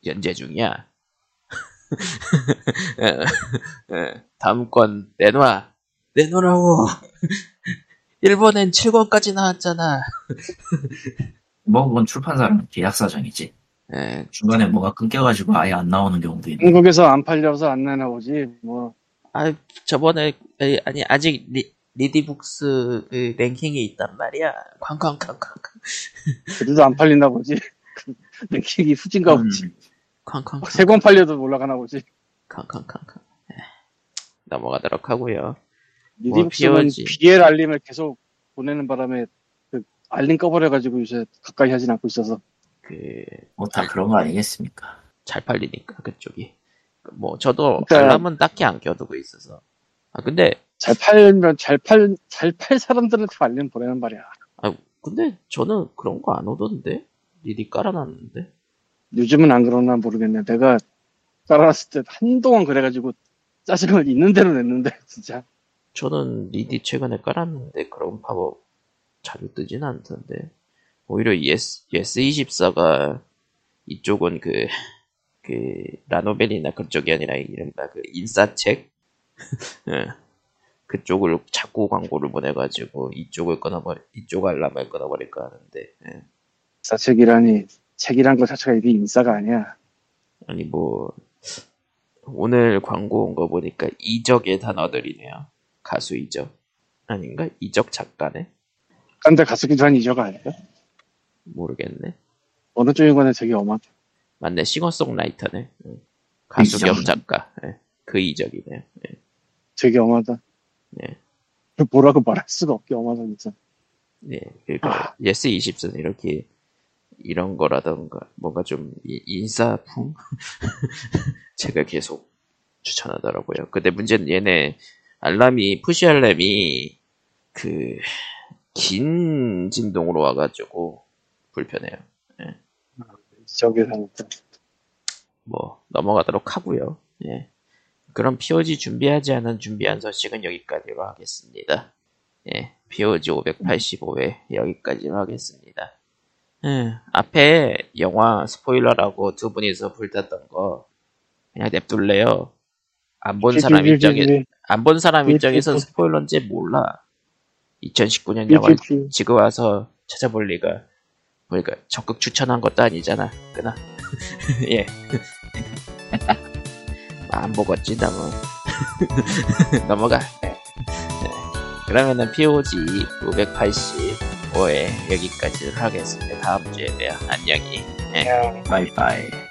연재 중이야. 다음 권 내놔 내놓으라고. 일본엔 7권까지 나왔잖아. 뭐, 그건 출판사랑 계약 사정이지. 예, 중간에 뭐가 끊겨가지고 아예 안 나오는 경우도 있는. 한국에서 안 팔려서 안 내나보지 뭐 아 저번에 아니 아직 리, 리디북스 그 랭킹이 있단 말이야. 쾅쾅쾅쾅 그래도 안 팔린다 보지 [LAUGHS] 랭킹이 후진가 음, 보지 쾅쾅쾅 세 권 팔려도 올라가나 보지 쾅쾅쾅쾅. 에, 넘어가도록 하고요. 리디북스는 POG. BL 알림을 계속 보내는 바람에 그 알림 꺼버려가지고 요새 가까이 하진 않고 있어서 그 뭐다 그런 거 아니겠습니까? 잘 팔리니까 그쪽이. 뭐 저도 그러니까- 알람은 딱히 안 껴두고 있어서. 아 근데 잘 팔면 잘 팔 잘 팔 사람들한테 알림 보내는 말이야. 아 근데 저는 그런 거 안 오던데 미리 깔아놨는데. 요즘은 안 그러나 모르겠네. 내가 깔아놨을 때 한동안 그래가지고 짜증을 있는 대로 냈는데 [LAUGHS] 진짜. 저는 리디 최근에 깔았는데 그런 팝업 자주 뜨진 않던데 오히려 예스, 예스 24가 이쪽은 그, 그, 라노벨이나 그쪽이 아니라 이른바 그 인싸책? [LAUGHS] 예. 그쪽을 자꾸 광고를 보내가지고 이쪽을 끊어버리, 이쪽 알람을 끊어버릴까 하는데, 예. 사책이라니 책이란 거 자체가 이게 인싸가 아니야. 아니 뭐, 오늘 광고 온 거 보니까 이적의 단어들이네요. 가수 이적. 아닌가? 이적 작가네? 딴데 가수기도 한 이저가 아니야? 모르겠네. 어느 쪽인 거는 되게 어마. 맞네, 싱어송라이터네. 응. 가수 겸 이적. 작가. 예. 그 이적이네요. 예. 되게 엄하다. 네. 그 뭐라고 말할 수가 없게 진짜. 네. 그러니까 예스 20선 이렇게 이런 거라던가 뭔가 좀 이- 인싸풍 [LAUGHS] 제가 계속 추천하더라고요. 근데 문제는 얘네 알람이 푸시 알람이 그 긴 진동으로 와가지고 불편해요. 저기 사는 뭐 넘어가도록 하고요. 예. 그럼 POG 준비하지 않은 준비한 소식은 여기까지로 하겠습니다. 예, POG 585회 여기까지로 하겠습니다. 예, 앞에 영화 스포일러라고 두 분이서 불탔던 거 그냥 냅둘래요. 안 본 사람 입장에 안 본 사람 입장에서 스포일러인지 몰라. 2019년 영화 지금 와서 찾아볼 리가 보니까 적극 추천한 것도 아니잖아. 그나 [LAUGHS] 예. [LAUGHS] 안 보겠지 나뭐 [LAUGHS] 넘어가. 네. 그러면은 POG 585회 여기까지 하겠습니다. 다음 주에 봬요. 안녕히. 바이바이.